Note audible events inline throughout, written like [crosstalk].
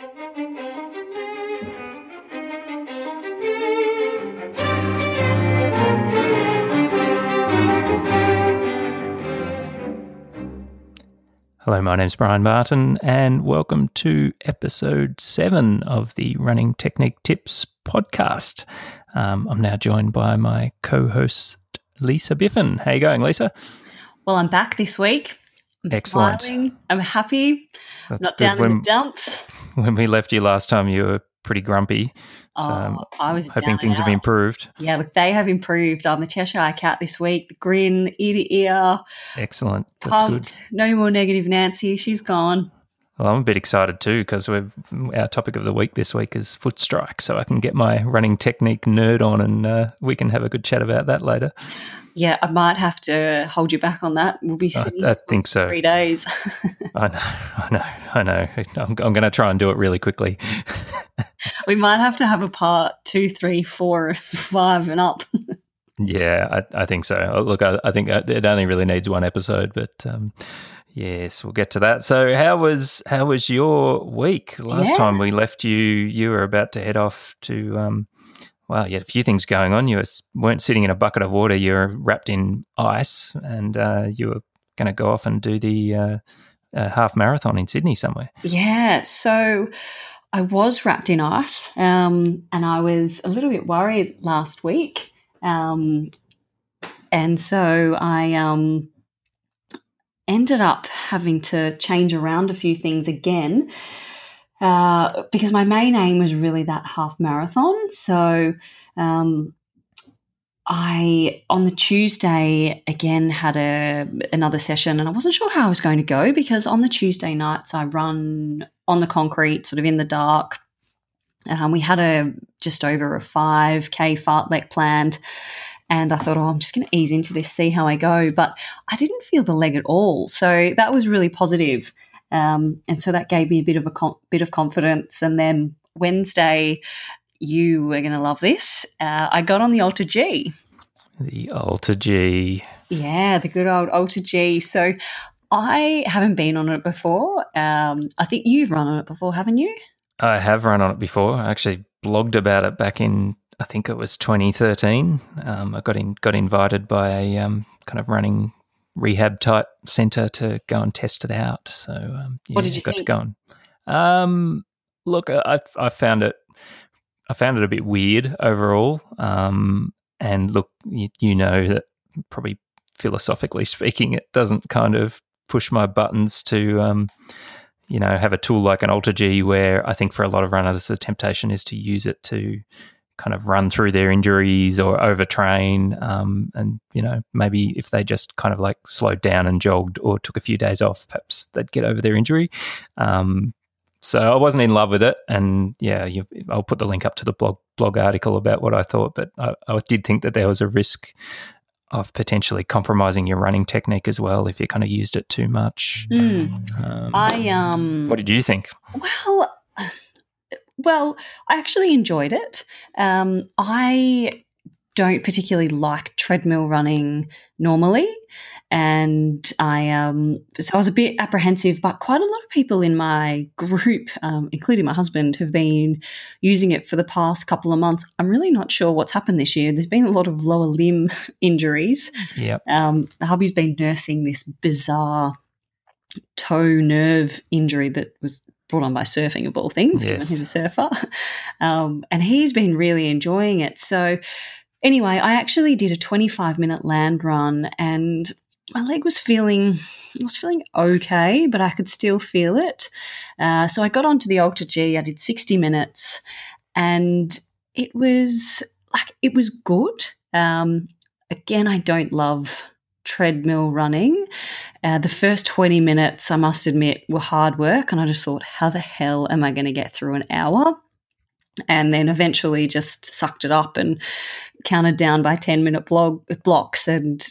Hello, my name's Brian Barton, and welcome to episode seven of the Running Technique Tips podcast. Um, I'm now joined by my co host, Lisa Biffin. How you going, Lisa? Well, I'm back this week. I'm Excellent. Smiling. I'm happy. That's not good. down in when, the dumps. [laughs] when we left you last time, you were pretty grumpy. So Oh, I was hoping things and have improved. Yeah, look, they have improved. I'm the Cheshire Cat this week. The grin, ear to ear, Excellent. That's good. No more negative Nancy. She's gone. Well, I'm a bit excited too because our topic of the week this week is foot strike, so I can get my running technique nerd on, and uh, we can have a good chat about that later. Yeah, I might have to hold you back on that. We'll be I, sitting I think so. three days. I know, I know, I know. I'm, I'm going to try and do it really quickly. [laughs] we might have to have a part two, three, four, [laughs] five, and up. Yeah, I, I think so. Uh, Look, I, I think it only really needs one episode, but um, yes, we'll get to that. So, how was how was your week? Last Yeah. time we left you, you were about to head off to. Um, well, you had a few things going on. You were, weren't sitting in a bucket of water. You were wrapped in ice, and uh, you were going to go off and do the uh, uh, half marathon in Sydney somewhere. Yeah, so I was wrapped in ice, um, and I was a little bit worried last week, um, and so I um, ended up having to change around a few things again. Uh, because my main aim was really that half marathon. So um, I on the Tuesday again had a another session, and I wasn't sure how I was going to go because on the Tuesday nights I run on the concrete, sort of in the dark. Um, we had a just over a five k fartlek planned, and I thought, oh, I'm just going to ease into this, see how I go. But I didn't feel the leg at all, so that was really positive. Um, and so that gave me a bit of a con- bit of confidence. And then Wednesday, you were going to love this. Uh, I got on the Alter G. The Alter G. Yeah, the good old Alter G. So I haven't been on it before. Um, I think you've run on it before, haven't you? I have run on it before. I actually blogged about it back in I think it was 2013. Um, I got in got invited by a um, kind of running rehab type centre to go and test it out. So um, yeah, What did you got think? to go on. Um, look, I I found it I found it a bit weird overall. Um, and look, you, you know that probably philosophically [laughs] speaking, it doesn't kind of push my buttons to um, you know, have a tool like an Alter G where I think for a lot of runners the temptation is to use it to kind of run through their injuries or overtrain. Um, and, you know, maybe if they just kind of like slowed down and jogged or took a few days off, perhaps they'd get over their injury. Um, so I wasn't in love with it, and yeah, you, I'll put the link up to the blog blog article about what I thought. But I, I did think that there was a risk of potentially compromising your running technique as well if you kind of used it too much. Mm. Um, I um. what did you think? Well, well, I actually enjoyed it. Um, I don't particularly like treadmill running normally, and I um, so I was a bit apprehensive. But quite a lot of people in my group, um, including my husband, have been using it for the past couple of months. I'm really not sure what's happened this year. There's been a lot of lower limb [laughs] injuries. Yeah. Um, the hubby's been nursing this bizarre toe nerve injury that was brought on by surfing of all things. given Yes. He's a surfer. [laughs] Um, and he's been really enjoying it. So, anyway, I actually did a 25 minute land run and my leg was feeling I was feeling okay, but I could still feel it. Uh, so I got onto the Alter G. I did 60 minutes, and it was like it was good. Um, again, I don't love treadmill running. Uh, the first 20 minutes, I must admit, were hard work, and I just thought, how the hell am I going to get through an hour? And then eventually just sucked it up and counted down by 10 minute blog blocks and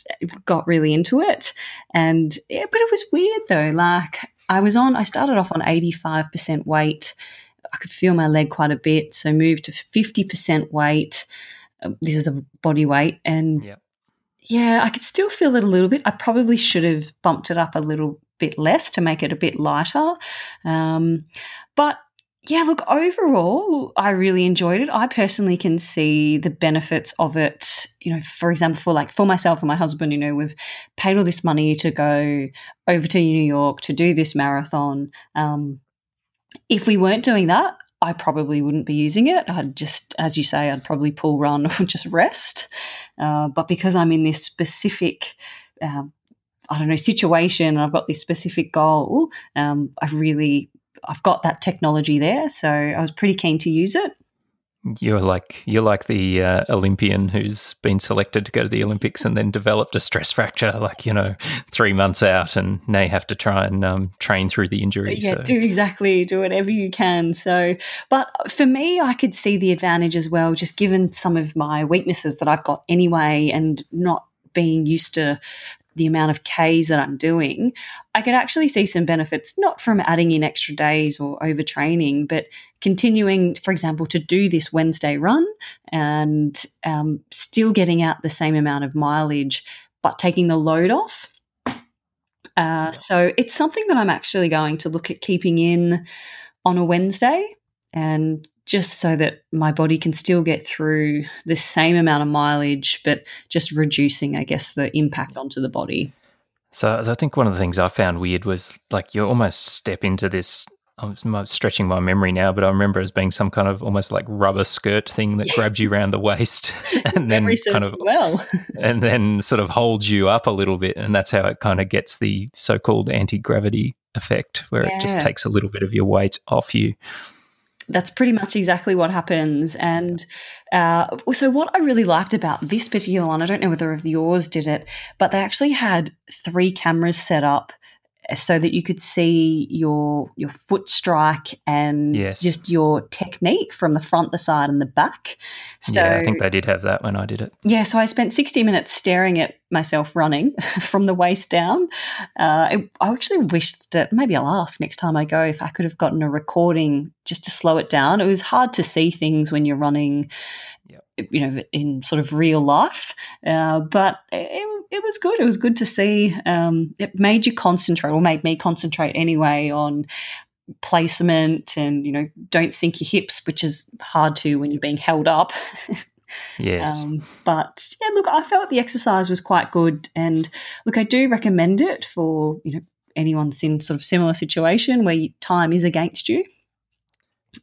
got really into it. And yeah, but it was weird though. Like I was on, I started off on 85% weight. I could feel my leg quite a bit. So moved to 50% weight. Um, This is a body weight. And Yep. Yeah, I could still feel it a little bit. I probably should have bumped it up a little bit less to make it a bit lighter. Um, but yeah, look, overall, I really enjoyed it. I personally can see the benefits of it. You know, for example, for like for myself and my husband, you know, we've paid all this money to go over to New York to do this marathon. Um, if we weren't doing that, I probably wouldn't be using it. I'd just, as you say, I'd probably pull run or [laughs] just rest. Uh, but because I'm in this specific, uh, I don't know, situation, I've got this specific goal, um, I really I've got that technology there, so I was pretty keen to use it. You're like you're like the uh, Olympian who's been selected to go to the Olympics and then developed a stress fracture, like you know, three months out, and now you have to try and um, train through the injury. Yeah, so. do exactly, do whatever you can. So, but for me, I could see the advantage as well, just given some of my weaknesses that I've got anyway, and not being used to the amount of Ks that I'm doing, I could actually see some benefits, not from adding in extra days or overtraining, but continuing, for example, to do this Wednesday run and um, still getting out the same amount of mileage, but taking the load off. Uh, so it's something that I'm actually going to look at keeping in on a Wednesday and just so that my body can still get through the same amount of mileage, but just reducing, I guess, the impact onto the body. So I think one of the things I found weird was like you almost step into this. I'm stretching my memory now, but I remember as being some kind of almost like rubber skirt thing that grabs you around the waist [laughs] and then kind of well, and then sort of holds you up a little bit, and that's how it kind of gets the so-called anti-gravity effect, where yeah. it just takes a little bit of your weight off you that's pretty much exactly what happens. And uh, so, what I really liked about this particular one, I don't know whether of yours did it, but they actually had three cameras set up so that you could see your your foot strike and yes. just your technique from the front, the side, and the back. So, yeah, I think they did have that when I did it. Yeah, so I spent sixty minutes staring at myself running [laughs] from the waist down. Uh, I, I actually wished that maybe I'll ask next time I go if I could have gotten a recording just to slow it down. It was hard to see things when you're running you know, in sort of real life. Uh, but it, it, was good. It was good to see. Um, it made you concentrate, or made me concentrate anyway, on placement and you know, don't sink your hips, which is hard to when you're being held up. [laughs] Yes. Um, but yeah, look, I felt the exercise was quite good, and look, I do recommend it for you know anyone that's in sort of similar situation where time is against you.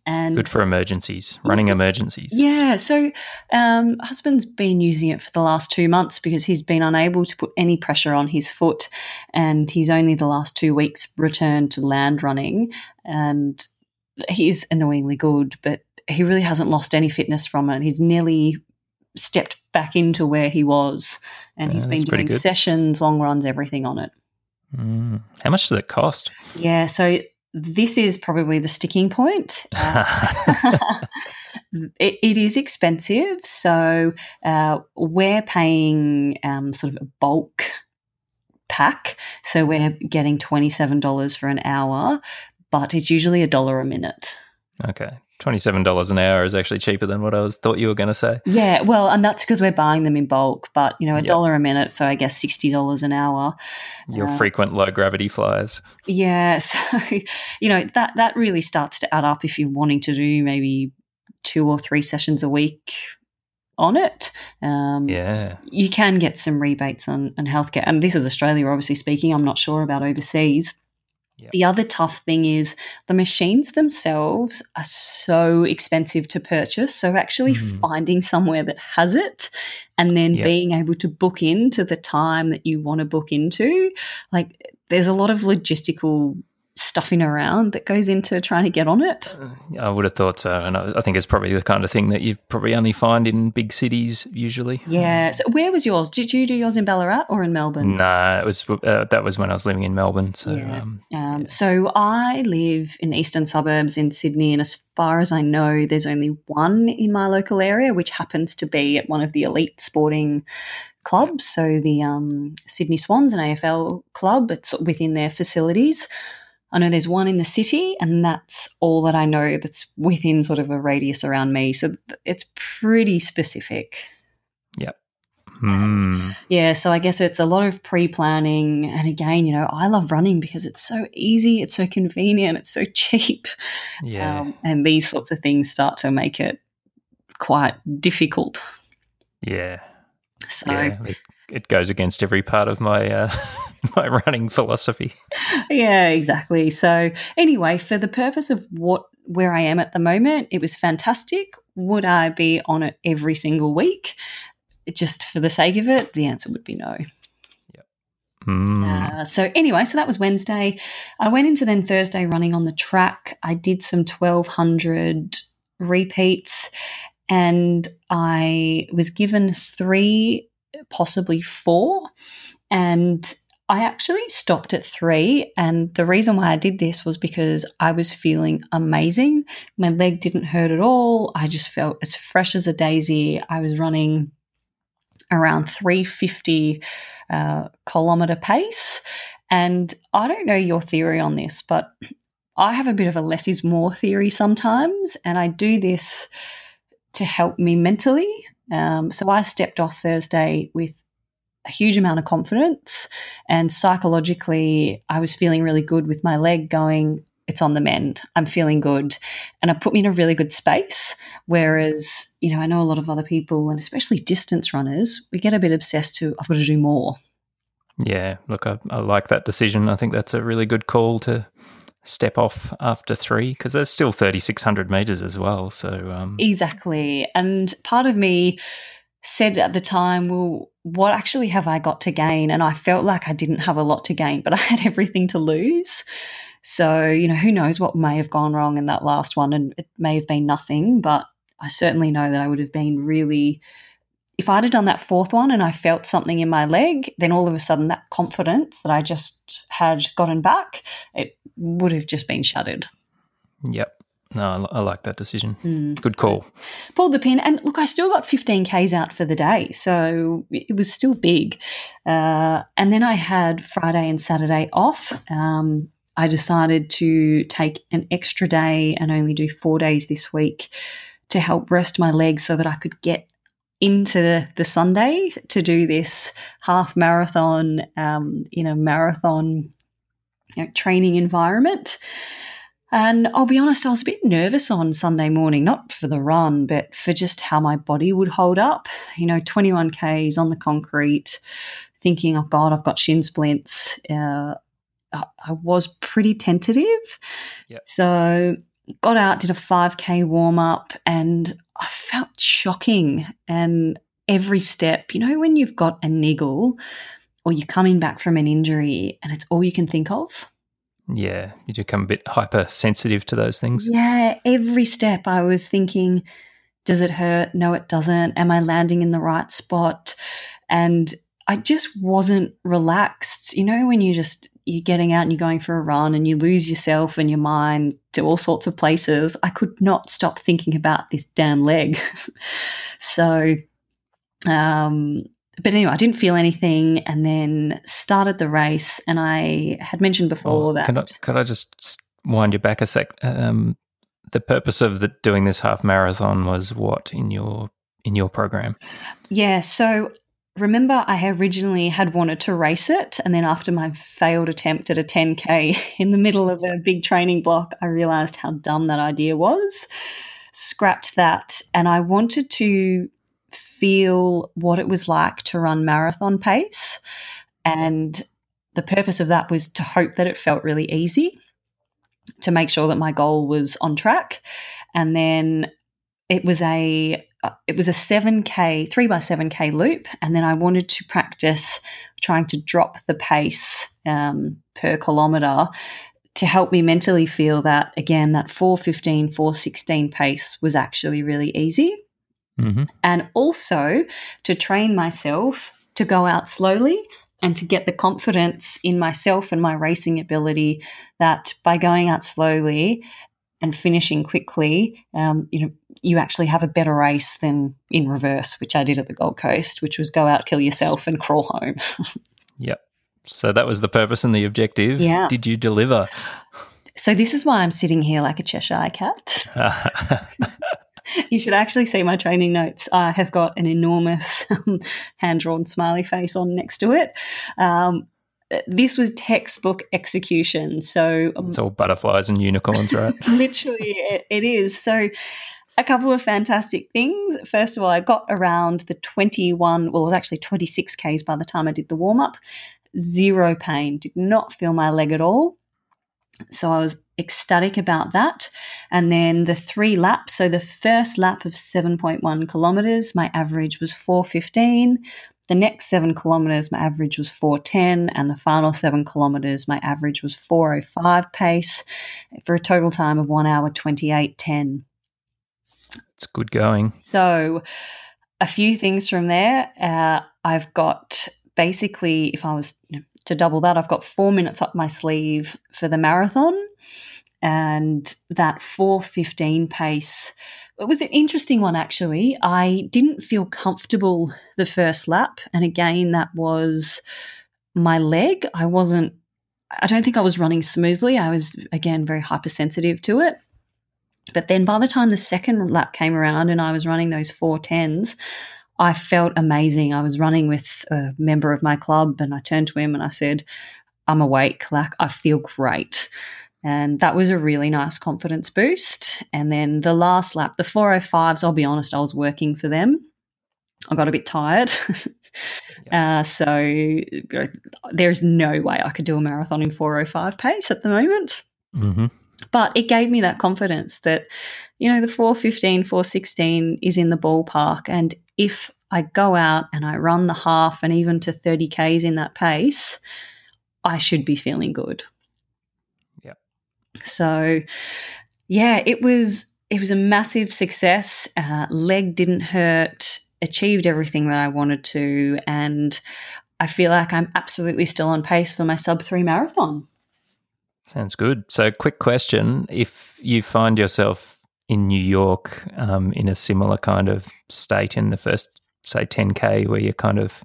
And good for emergencies, running emergencies. Yeah. So, um, husband's been using it for the last two months because he's been unable to put any pressure on his foot, and he's only the last two weeks returned to land running, and he's annoyingly good, but he really hasn't lost any fitness from it. He's nearly stepped back into where he was, and yeah, he's been doing sessions, long runs, everything on it. Mm. How much does it cost? Yeah, so this is probably the sticking point. [laughs] Uh, [laughs] it, it is expensive, so uh, we're paying um, sort of a bulk pack. So we're getting twenty seven dollars for an hour, but it's usually a dollar a minute. Okay. $27 an hour is actually cheaper than what I was thought you were going to say. Yeah, well, and that's because we're buying them in bulk, but you know, a yep. dollar a minute, so I guess $60 an hour. Your uh, frequent low gravity flyers. Yeah, [laughs] so you know, that that really starts to add up if you're wanting to do maybe two or three sessions a week on it. Um, yeah. You can get some rebates on, on healthcare. And this is Australia, obviously speaking. I'm not sure about overseas. Yep. The other tough thing is the machines themselves are so expensive to purchase. So actually mm. finding somewhere that has it and then yep. being able to book into the time that you want to book into, like there's a lot of logistical stuffing around that goes into trying to get on it? I would have thought so, and I, think it's probably the kind of thing that you probably only find in big cities usually. Yeah. So where was yours? Did you do yours in Ballarat or in Melbourne? No, nah, it was uh, that was when I was living in Melbourne. So, yeah. Um, um, yeah. so I live in the eastern suburbs in Sydney, and as far as I know, there's only one in my local area, which happens to be at one of the elite sporting clubs. So the um, Sydney Swans, an AFL club, it's within their facilities. I know there's one in the city, and that's all that I know that's within sort of a radius around me. So it's pretty specific. Yep. Mm. Yeah, so I guess it's a lot of pre planning. And again, you know, I love running because it's so easy, it's so convenient, it's so [laughs] cheap. Yeah. Um, and these sorts of things start to make it quite difficult. yeah. So, Yeah. It, goes against every part of my uh, [laughs] my running philosophy. yeah, exactly. So, anyway, for the purpose of what where I am at the moment, it was fantastic. Would I be on it every single week? Just for the sake of it, the answer would be no. Mm. Uh, so anyway, so that was Wednesday. I went into then Thursday running on the track. I did some 1200 repeats and I was given three, possibly four. And I actually stopped at three. And the reason why I did this was because I was feeling amazing. My leg didn't hurt at all. I just felt as fresh as a daisy. I was running around 350 uh, kilometer pace. And I don't know your theory on this, but I have a bit of a less is more theory sometimes. And I do this to help me mentally. Um, so I stepped off Thursday with a huge amount of confidence. And psychologically, I was feeling really good with my leg going, it's on the mend. I'm feeling good. And it put me in a really good space. Whereas, you know, I know a lot of other people, and especially distance runners, we get a bit obsessed to, I've got to do more. Yeah. Look, I, I like that decision. I think that's a really good call to step off after three because there's still 3,600 meters as well. So, um, Exactly. And part of me said at the time, well, what actually have I got to gain? And I felt like I didn't have a lot to gain, but [laughs] I had everything to lose. So, you know, who knows what may have gone wrong in that last one? And it may have been nothing, but I certainly know that I would have been really. If I'd have done that fourth one and I felt something in my leg, then all of a sudden that confidence that I just had gotten back, it would have just been shattered. yep. No, I, I like that decision. Mm. Good call. pulled the pin and look i still got 15 ks out for the day so it was still big uh, and then i had friday and saturday off um, i decided to take an extra day and only do four days this week to help rest my legs so that i could get into the sunday to do this half marathon um, in a marathon you know, training environment and I'll be honest, I was a bit nervous on Sunday morning, not for the run, but for just how my body would hold up. You know, 21 Ks on the concrete, thinking, oh God, I've got shin splints. Uh, I, I was pretty tentative. Yep. So got out, did a 5K warm up, and I felt shocking. And every step, you know, when you've got a niggle or you're coming back from an injury and it's all you can think of. Yeah. You become a bit hypersensitive to those things. Yeah, every step I was thinking, does it hurt? No, it doesn't. Am I landing in the right spot? And I just wasn't relaxed. You know, when you just you're getting out and you're going for a run and you lose yourself and your mind to all sorts of places. I could not stop thinking about this damn leg. [laughs] so um but anyway, I didn't feel anything, and then started the race. And I had mentioned before Oh, that Can I, could I just wind you back a sec? Um, the purpose of the, doing this half marathon was what in your in your program? Yeah, so remember I originally had wanted to race it and then after my failed attempt at a 10k [laughs] in the middle of a big training block, I realized how dumb that idea was. Scrapped that and I wanted to feel what it was like to run marathon pace. And the purpose of that was to hope that it felt really easy to make sure that my goal was on track. And then it was a uh, it was a 7k 3 by 7k loop. And then i wanted to practice trying to drop the pace um, per kilometer to help me mentally feel that again that 415 416 pace was actually really easy Mm-hmm. and also to train myself to go out slowly and to get the confidence in myself and my racing ability that by going out slowly and finishing quickly, um, you know, you actually have a better race than in reverse, which I did at the Gold Coast, which was go out, kill yourself, and crawl home. [laughs] Yep. So that was the purpose and the objective. Yeah. Did you deliver? So this is why I'm sitting here like a Cheshire cat. [laughs] you should actually see my training notes. I have got an enormous [laughs] um, hand drawn smiley face on next to it. Um, this was textbook execution. So um, it's all butterflies and unicorns, right? [laughs] literally, it, it is. So a couple of fantastic things. First of all, I got around the 21, well, it was actually 26 Ks by the time I did the warm up. Zero pain, did not feel my leg at all. So I was ecstatic about that. And then the three laps. So the first lap of 7.1 kilometers, my average was 415. The next seven kilometers, my average was 410. And the final seven kilometers, my average was 405 pace for a total time of one hour 28.10. It's good going. So, a few things from there. Uh, I've got basically, if I was to double that, I've got four minutes up my sleeve for the marathon, and that 415 pace. It was an interesting one, actually. I didn't feel comfortable the first lap. And again, that was my leg. I wasn't, I don't think I was running smoothly. I was, again, very hypersensitive to it. But then by the time the second lap came around and I was running those four tens, I felt amazing. I was running with a member of my club and I turned to him and I said, I'm awake. Like, I feel great. And that was a really nice confidence boost. And then the last lap, the 405s, I'll be honest, I was working for them. I got a bit tired. [laughs] uh, so there's no way I could do a marathon in 405 pace at the moment. Mm-hmm. But it gave me that confidence that, you know, the 415, 416 is in the ballpark. And if I go out and I run the half and even to 30 Ks in that pace, I should be feeling good. So, yeah, it was it was a massive success. Uh, leg didn't hurt. Achieved everything that I wanted to, and I feel like I'm absolutely still on pace for my sub three marathon. Sounds good. So, quick question: If you find yourself in New York um, in a similar kind of state in the first, say, 10k, where you're kind of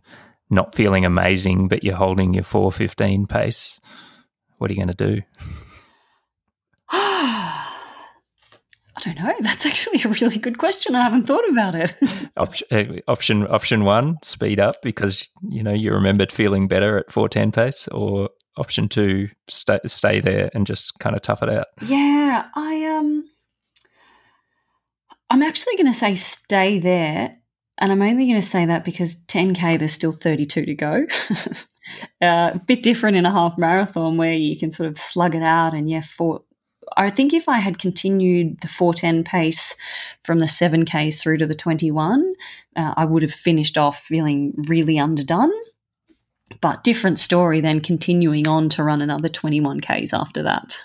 not feeling amazing, but you're holding your 415 pace, what are you going to do? [gasps] I don't know. That's actually a really good question. I haven't thought about it. [laughs] option, option option one, speed up because you know you remembered feeling better at 410 pace, or option two, stay stay there and just kind of tough it out. Yeah, I um I'm actually going to say stay there. And I'm only going to say that because 10K, there's still 32 to go. [laughs] uh, a bit different in a half marathon where you can sort of slug it out. And yeah, for, I think if I had continued the 410 pace from the 7Ks through to the 21, uh, I would have finished off feeling really underdone. But different story than continuing on to run another 21Ks after that.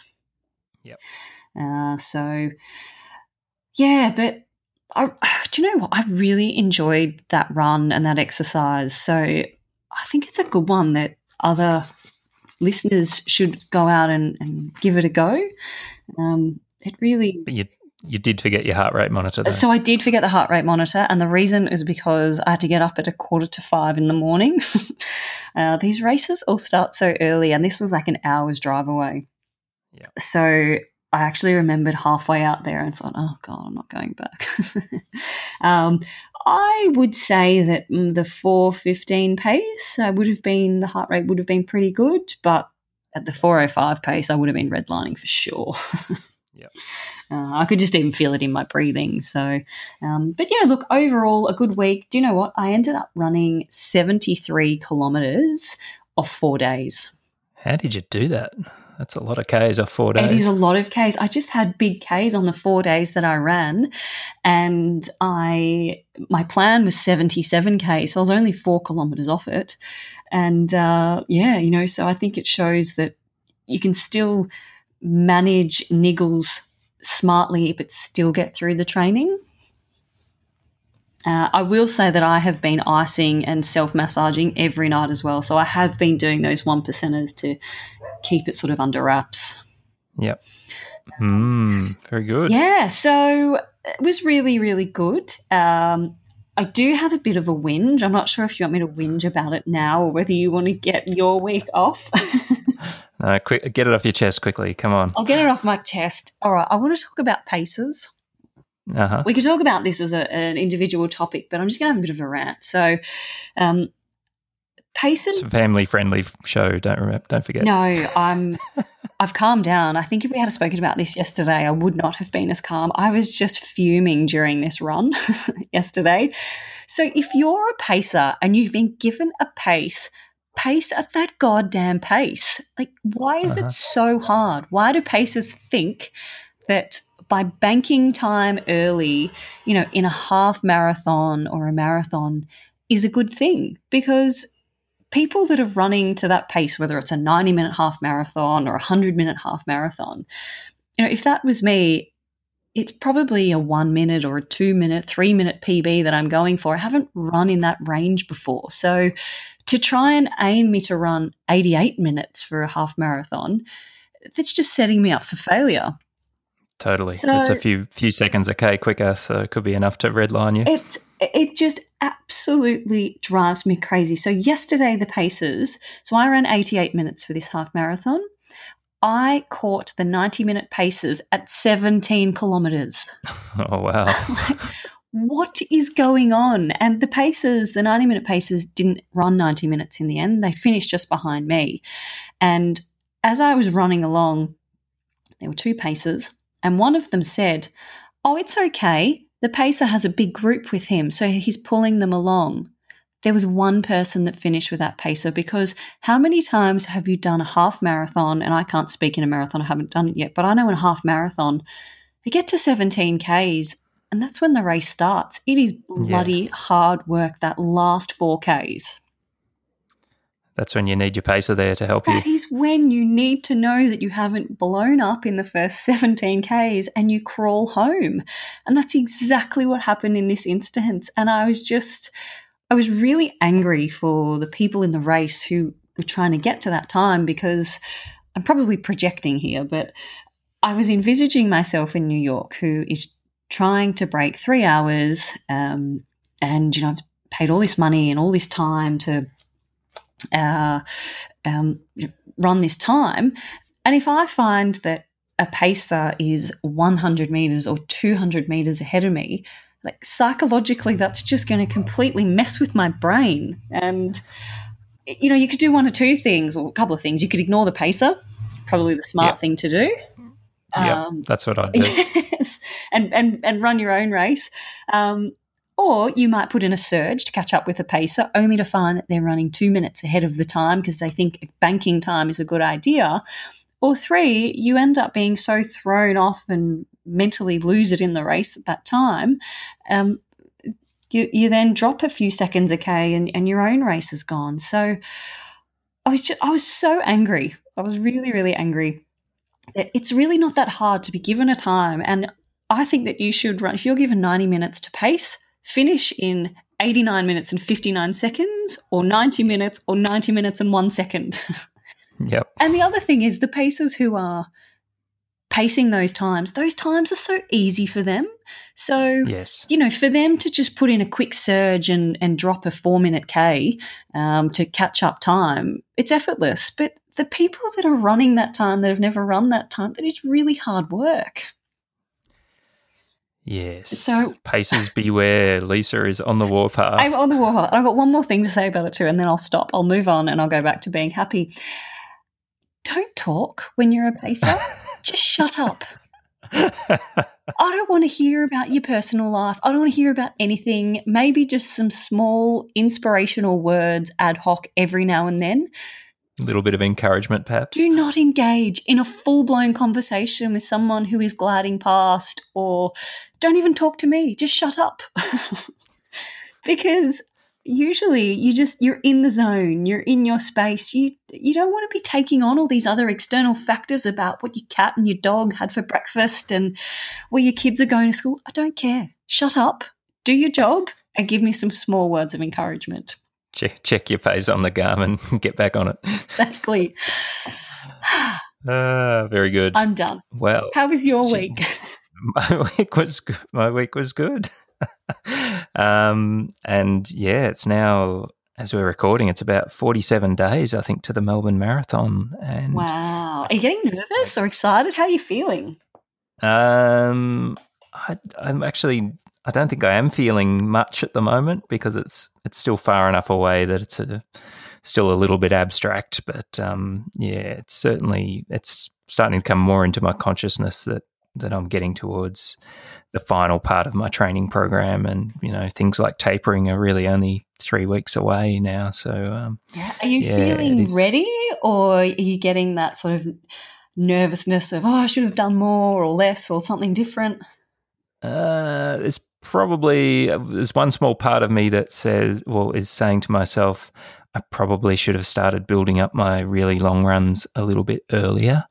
Yep. Uh, so yeah, but I, [sighs] do you know what? I really enjoyed that run and that exercise. So I think it's a good one that other listeners should go out and, and give it a go. Um, it really. But you you did forget your heart rate monitor. Though. So I did forget the heart rate monitor, and the reason is because I had to get up at a quarter to five in the morning. [laughs] uh, these races all start so early, and this was like an hour's drive away. Yeah. So I actually remembered halfway out there and thought, oh God, I'm not going back. [laughs] um, I would say that mm, the 415 pace, I would have been, the heart rate would have been pretty good, but at the 405 pace, I would have been redlining for sure. [laughs] yeah. Uh, I could just even feel it in my breathing. So, um, but yeah, look, overall, a good week. Do you know what? I ended up running 73 kilometers off four days. How did you do that? That's a lot of Ks off four days. It is a lot of Ks. I just had big Ks on the four days that I ran, and I my plan was seventy seven K, so I was only four kilometers off it. And uh, yeah, you know, so I think it shows that you can still manage niggles smartly, but still get through the training. Uh, I will say that I have been icing and self massaging every night as well. So I have been doing those one percenters to keep it sort of under wraps. Yep. Mm, very good. Yeah. So it was really, really good. Um, I do have a bit of a whinge. I'm not sure if you want me to whinge about it now or whether you want to get your week off. [laughs] uh, quick, get it off your chest quickly. Come on. I'll get it off my chest. All right. I want to talk about paces. Uh-huh. We could talk about this as a, an individual topic, but I'm just going to have a bit of a rant. So, um, Payson. It's a family friendly show. Don't remember, don't forget. No, [laughs] I'm. I've calmed down. I think if we had spoken about this yesterday, I would not have been as calm. I was just fuming during this run [laughs] yesterday. So if you're a pacer and you've been given a pace, pace at that goddamn pace. Like, why is Uh-huh. it so hard? Why do pacers think that by banking time early, you know, in a half marathon or a marathon is a good thing? Because people that are running to that pace, whether it's a 90 minute half marathon or a 100 minute half marathon, you know, if that was me, it's probably a one minute or a two minute, three minute PB that I'm going for. I haven't run in that range before. So to try and aim me to run 88 minutes for a half marathon, that's just setting me up for failure. Totally. So- it's a few few seconds a K quicker, so it could be enough to redline you. It it just absolutely drives me crazy. So yesterday the paces, so I ran 88 minutes for this half marathon. I caught the 90 minute paces at 17 kilometers. [laughs] oh wow. [laughs] what is going on? And the paces, the 90 minute paces didn't run 90 minutes in the end. They finished just behind me. And as I was running along, there were two paces, and one of them said, Oh, it's okay. The pacer has a big group with him, so he's pulling them along. There was one person that finished with that pacer because how many times have you done a half marathon? And I can't speak in a marathon, I haven't done it yet, but I know in a half marathon, you get to 17 Ks and that's when the race starts. It is bloody hard work, that last 4 Ks. That's when you need your pacer there to help you. That is when you need to know that you haven't blown up in the first 17 Ks and you crawl home. And that's exactly what happened in this instance. And I was just, I was really angry for the people in the race who were trying to get to that time because I'm probably projecting here, but I was envisaging myself in New York who is trying to break three hours um, and, you know, I've paid all this money and all this time to uh, um, run this time. And if I find that a pacer is 100 meters or 200 meters ahead of me, like psychologically, that's just going to completely mess with my brain. And, you know, you could do one or two things or a couple of things. You could ignore the pacer, probably the smart Yep. thing to do. yeah, Um, that's what I do. [laughs] yes, and, and, and run your own race. Um, or you might put in a surge to catch up with a pacer, only to find that they're running two minutes ahead of the time because they think banking time is a good idea. Or three, you end up being so thrown off and mentally lose it in the race at that time. Um, you, you then drop a few seconds a K and, and your own race is gone. So I was just, I was so angry. I was really, really angry. It's really not that hard to be given a time. And I think that you should run, if you're given 90 minutes to pace, finish in 89 minutes and 59 seconds, or 90 minutes, or 90 minutes and one second. [laughs] Yep. and the other thing is the pacers who are pacing those times, those times are so easy for them. So, Yes. you know, for them to just put in a quick surge and, and drop a four minute K um, to catch up time, it's effortless. But the people that are running that time, that have never run that time, that is really hard work. Yes. So- Paces beware. Lisa is on the warpath. I'm on the wall. I've got one more thing to say about it too, and then I'll stop. I'll move on and I'll go back to being happy. Don't talk when you're a pacer. [laughs] Just shut up. I don't want to hear about your personal life. I don't want to hear about anything. Maybe just some small inspirational words ad hoc every now and then. A little bit of encouragement, perhaps. Do not engage in a full blown conversation with someone who is gliding past, or don't even talk to me. Just shut up. [laughs] because usually you just you're in the zone you're in your space you you don't want to be taking on all these other external factors about what your cat and your dog had for breakfast and where your kids are going to school i don't care shut up do your job and give me some small words of encouragement Check, check your pace on the Garmin and [laughs] get back on it. exactly Ah, very good. i'm done well, how was your week [laughs] [laughs] my week was good. my week was good. um, and yeah, it's now as we're recording, it's about forty-seven days, I think, to the Melbourne Marathon. And wow are you getting nervous or excited how are you feeling um, I, I'm actually. I don't think I am feeling much at the moment because it's it's still far enough away that it's a, still a little bit abstract. But um, yeah, it's certainly it's starting to come more into my consciousness that that I'm getting towards the final part of my training program, and you know things like tapering are really only three weeks away now. So, um, yeah. are you yeah, feeling ready, or are you getting that sort of nervousness of oh, I should have done more or less or something different? Uh, there's probably there's one small part of me that says, well, is saying to myself, I probably should have started building up my really long runs a little bit earlier.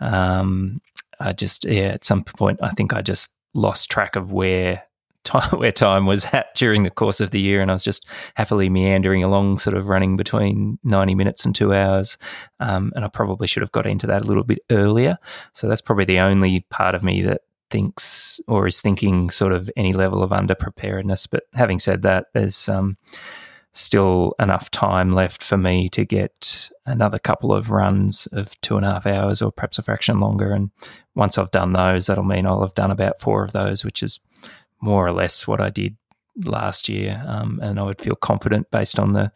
Um, I just, yeah, at some point, I think I just lost track of where time [laughs] where time was at during the course of the year, and I was just happily meandering along, sort of running between ninety minutes and two hours. Um, and I probably should have got into that a little bit earlier. So that's probably the only part of me that thinks or is thinking sort of any level of under preparedness. But having said that, there's um, still enough time left for me to get another couple of runs of two and a half hours or perhaps a fraction longer. And once I've done those, that'll mean I'll have done about four of those, which is more or less what I did last year. Um, and I would feel confident based on the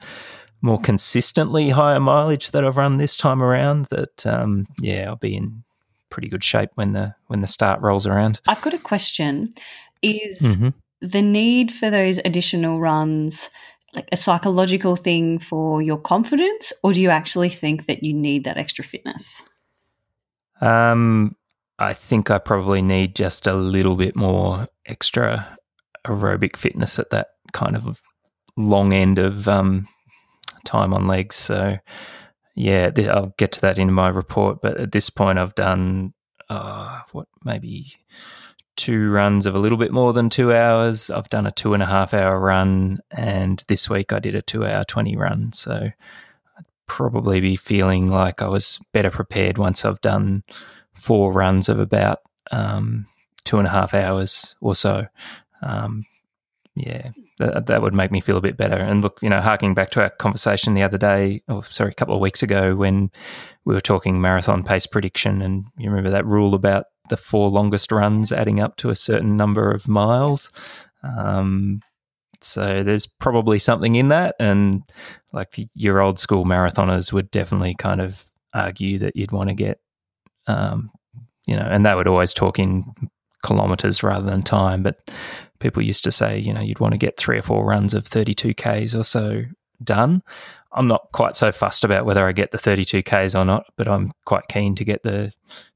more consistently higher mileage that I've run this time around that, um, yeah, I'll be in pretty good shape when the when the start rolls around. I've got a question. Is mm-hmm. the need for those additional runs like a psychological thing for your confidence, or do you actually think that you need that extra fitness? Um, I think I probably need just a little bit more extra aerobic fitness at that kind of long end of um, time on legs. So, yeah, I'll get to that in my report. But at this point, I've done uh, what maybe two runs of a little bit more than two hours. I've done a two and a half hour run, and this week I did a two hour 20 run. So I'd probably be feeling like I was better prepared once I've done four runs of about um, two and a half hours or so. Um, yeah, that, that would make me feel a bit better. And look, you know, harking back to our conversation the other day, or sorry, a couple of weeks ago when we were talking marathon pace prediction, and you remember that rule about the four longest runs adding up to a certain number of miles. Um, so there's probably something in that, and like your old school marathoners would definitely kind of argue that you'd want to get, um, you know, and they would always talk in kilometers rather than time. But people used to say, you know, you'd want to get three or four runs of 32 Ks or so done. I'm not quite so fussed about whether I get the 32 Ks or not, but I'm quite keen to get the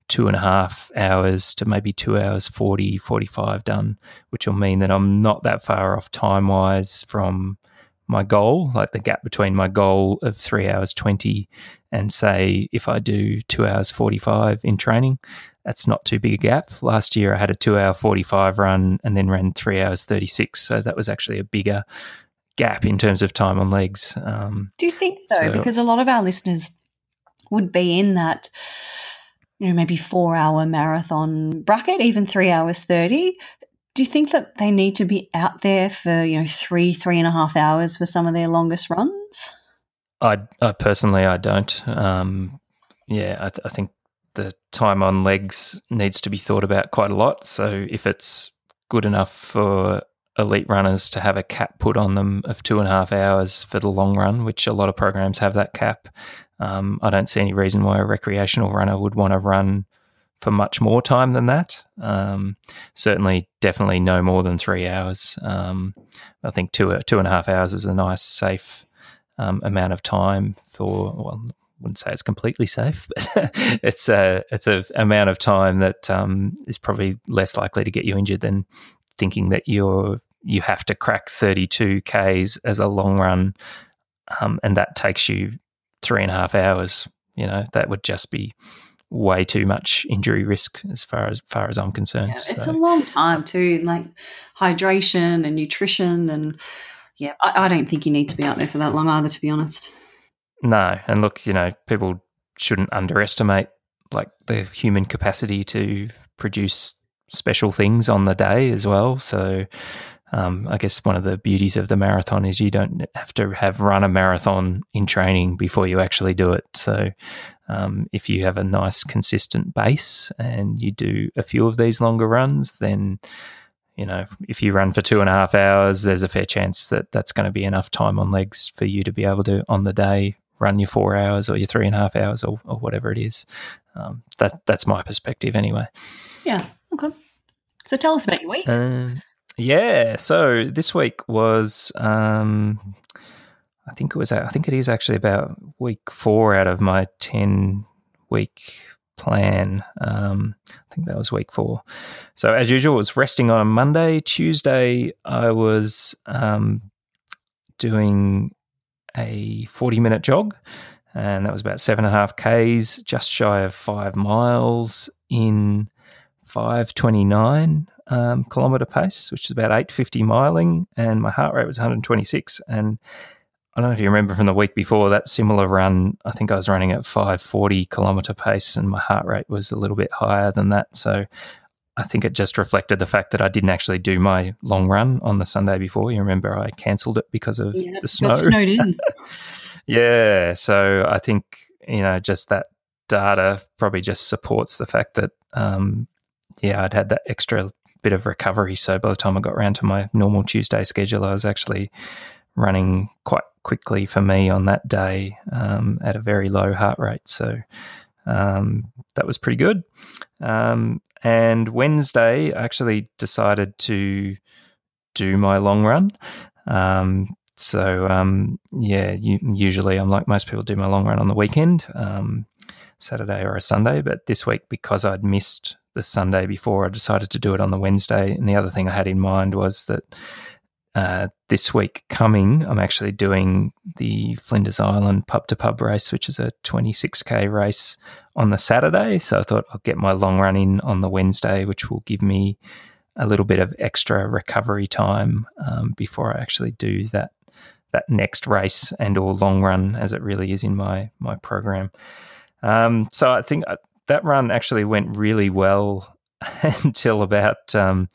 two and a half hours to maybe two hours 40, 45 done, which will mean that I'm not that far off time wise from my goal, like the gap between my goal of three hours 20 and say if I do two hours 45 in training, that's not too big a gap. Last year I had a two hour 45 run and then ran three hours 36. So that was actually a bigger gap in terms of time on legs. Um, do you think so? so? Because a lot of our listeners would be in that you know, maybe four hour marathon bracket, even three hours 30. Do you think that they need to be out there for, you know, three, three and a half hours for some of their longest runs? I, I personally, I don't. Um, yeah, I, th- I think the time on legs needs to be thought about quite a lot. So if it's good enough for elite runners to have a cap put on them of two and a half hours for the long run, which a lot of programs have that cap, um, I don't see any reason why a recreational runner would want to run for much more time than that. Um, certainly, definitely no more than three hours. Um, I think two two and a half hours is a nice, safe um, amount of time for. Well, I wouldn't say it's completely safe, [laughs] but it's a it's a amount of time that um, is probably less likely to get you injured than thinking that you're you have to crack 32 k's as a long run, um, and that takes you three and a half hours. You know, that would just be way too much injury risk as far as far as I'm concerned. Yeah, it's so. a long time too, like hydration and nutrition, and yeah, I, I, don't think you need to be out there for that long either. To be honest, no. And look, you know, people shouldn't underestimate like the human capacity to produce special things on the day as well. So um, I guess one of the beauties of the marathon is you don't have to have run a marathon in training before you actually do it. So um, if you have a nice consistent base and you do a few of these longer runs, then you know if you run for two and a half hours, there's a fair chance that that's going to be enough time on legs for you to be able to on the day run your four hours or your three and a half hours or, or whatever it is. Um, that that's my perspective anyway. Yeah. Okay. So tell us about your week. Um, yeah. So this week was, um, I think it was, I think it is actually about week four out of my ten week plan. Um, I think that was week four. So as usual, it was resting on a Monday. Tuesday, I was um, doing a 40 minute jog, and that was about seven and a half Ks, just shy of five miles in 529 um, kilometer pace, which is about 850 miling, and my heart rate was 126. And I don't know if you remember from the week before that similar run. I think I was running at 540 kilometer pace, and my heart rate was a little bit higher than that. So I think it just reflected the fact that I didn't actually do my long run on the Sunday before. You remember I cancelled it because of Yeah, the snow. snowed in. [laughs] [laughs] Yeah, so I think you know just that data probably just supports the fact that um, yeah, I'd had that extra bit of recovery. So by the time I got around to my normal Tuesday schedule, I was actually running quite quickly for me on that day um, at a very low heart rate. So um, that was pretty good. Um, and Wednesday, I actually decided to do my long run. Um, so um, yeah, u- usually I'm like most people do my long run on the weekend, um, Saturday or a Sunday. But this week, because I'd missed the Sunday before, I decided to do it on the Wednesday. And the other thing I had in mind was that uh, this week coming, I'm actually doing the Flinders Island pub to pub race, which is a 26k race on the Saturday. So I thought I'll get my long run in on the Wednesday, which will give me a little bit of extra recovery time um, before I actually do that that next race and or long run as it really is in my my program. Um, so I think uh, that run actually went really well [laughs] until about um,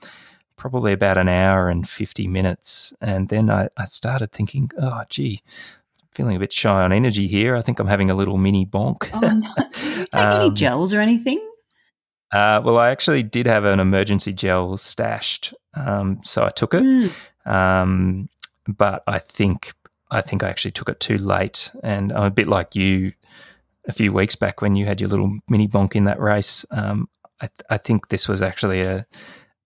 probably about an hour and 50 minutes. And then I, I started thinking, oh, gee, feeling a bit shy on energy here. I think I'm having a little mini bonk. Oh, no. [laughs] Take any Um, gels or anything? Uh, well, I actually did have an emergency gel stashed, um, so I took it. Mm. Um, but I think I think I actually took it too late, and I'm a bit like you a few weeks back when you had your little mini bonk in that race. Um, I, th- I think this was actually a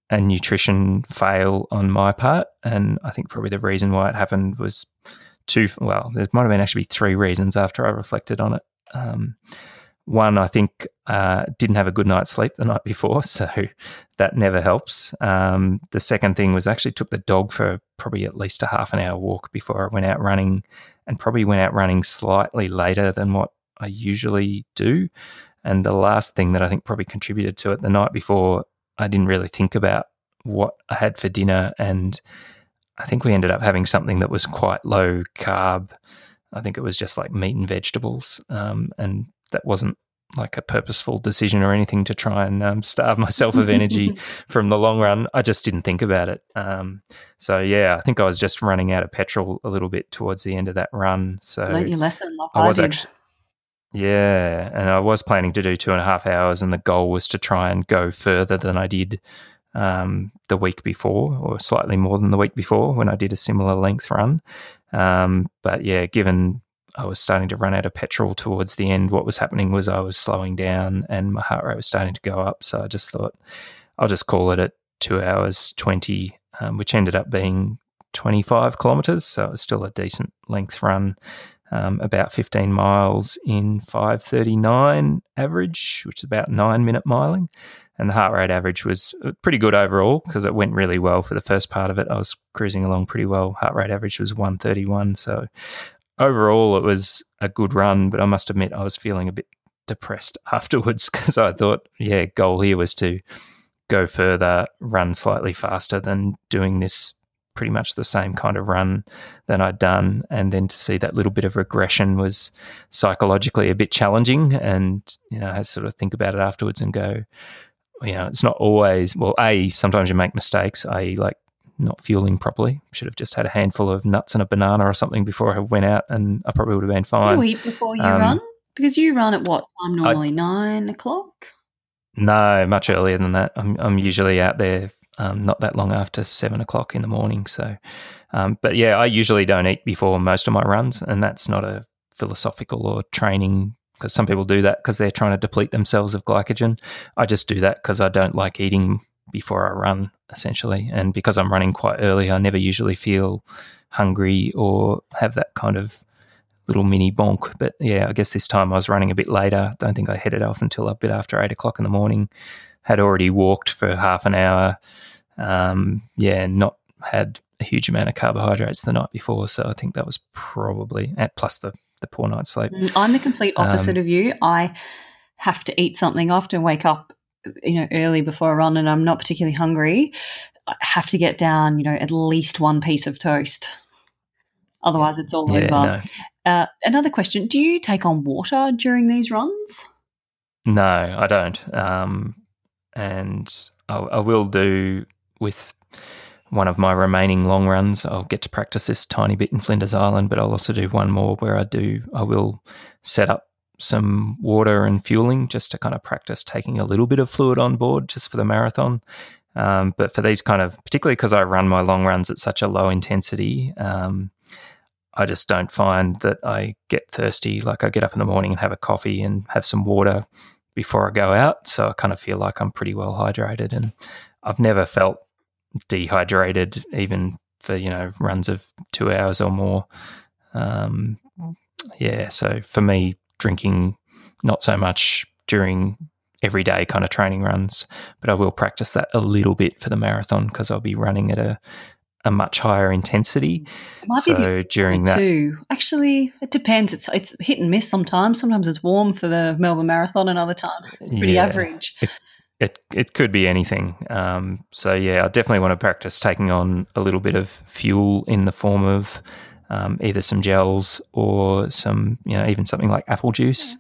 a nutrition fail on my part, and I think probably the reason why it happened was two. Well, there might have been actually three reasons after I reflected on it. Um, one, I think, uh, didn't have a good night's sleep the night before, [laughs] so that never helps. Um, the second thing was actually took the dog for probably at least a half an hour walk before I went out running, and probably went out running slightly later than what I usually do. And the last thing that I think probably contributed to it the night before, I didn't really think about what I had for dinner, and I think we ended up having something that was quite low carb. I think it was just like meat and vegetables, um, and that wasn't like a purposeful decision or anything to try and um, starve myself of energy [laughs] from the long run. I just didn't think about it. Um, so yeah, I think I was just running out of petrol a little bit towards the end of that run. So Learnt your lesson. Like I was actually, yeah, and I was planning to do two and a half hours, and the goal was to try and go further than I did um, the week before, or slightly more than the week before when I did a similar length run. Um, but yeah, given I was starting to run out of petrol towards the end, what was happening was I was slowing down and my heart rate was starting to go up. So I just thought I'll just call it at two hours twenty, um, which ended up being twenty five kilometers. So it was still a decent length run um, about 15 miles in 539 average, which is about nine minute miling. And the heart rate average was uh, pretty good overall because it went really well for the first part of it. I was cruising along pretty well. Heart rate average was 131. So overall, it was a good run, but I must admit, I was feeling a bit depressed [laughs] afterwards because I thought, yeah, goal here was to go further, run slightly faster than doing this pretty much the same kind of run that I'd done. And then to see that little bit of regression was psychologically a bit challenging. And, you know, I sort of think about it afterwards and go, you know, it's not always, well, A, sometimes you make mistakes, i.e., like not fueling properly. Should have just had a handful of nuts and a banana or something before I went out, and I probably would have been fine. Do you eat before you um, run? Because you run at what time normally? I, Nine o'clock. No, much earlier than that. I'm I'm usually out there um, not that long after seven o'clock in the morning. So, um, but yeah, I usually don't eat before most of my runs, and that's not a philosophical or training because some people do that because they're trying to deplete themselves of glycogen. I just do that because I don't like eating before I run, essentially, and because I'm running quite early, I never usually feel hungry or have that kind of little mini bonk. But yeah, I guess this time I was running a bit later. Don't think I headed off until a bit after eight o'clock in the morning. Had already walked for half an hour. Um, yeah, not had a huge amount of carbohydrates the night before. So I think that was probably at plus the the poor night's sleep. Mm, I'm the complete opposite um, of you. I have to eat something. I often wake up, you know, early before I run, and I'm not particularly hungry. I have to get down, you know, at least one piece of toast. Otherwise, it's all yeah, over. No. Uh, another question: Do you take on water during these runs? No, I don't. Um, and I, I, will do with one of my remaining long runs. I'll get to practice this tiny bit in Flinders Island, but I'll also do one more where I do. I will set up some water and fueling just to kind of practice taking a little bit of fluid on board just for the marathon. Um, but for these kind of, particularly because I run my long runs at such a low intensity, um, I just don't find that I get thirsty. Like I get up in the morning and have a coffee and have some water before I go out. So I kind of feel like I'm pretty well hydrated. And I've never felt dehydrated, even for, you know, runs of two hours or more. Um, yeah. So for me, drinking not so much during everyday kind of training runs, but I will practice that a little bit for the marathon because I'll be running at a a much higher intensity. so during that, too. actually, it depends. It's it's hit and miss sometimes. Sometimes it's warm for the Melbourne Marathon, and other times it's pretty yeah, average. It, it it could be anything. Um, so yeah, I definitely want to practice taking on a little bit of fuel in the form of um, either some gels or some, you know, even something like apple juice.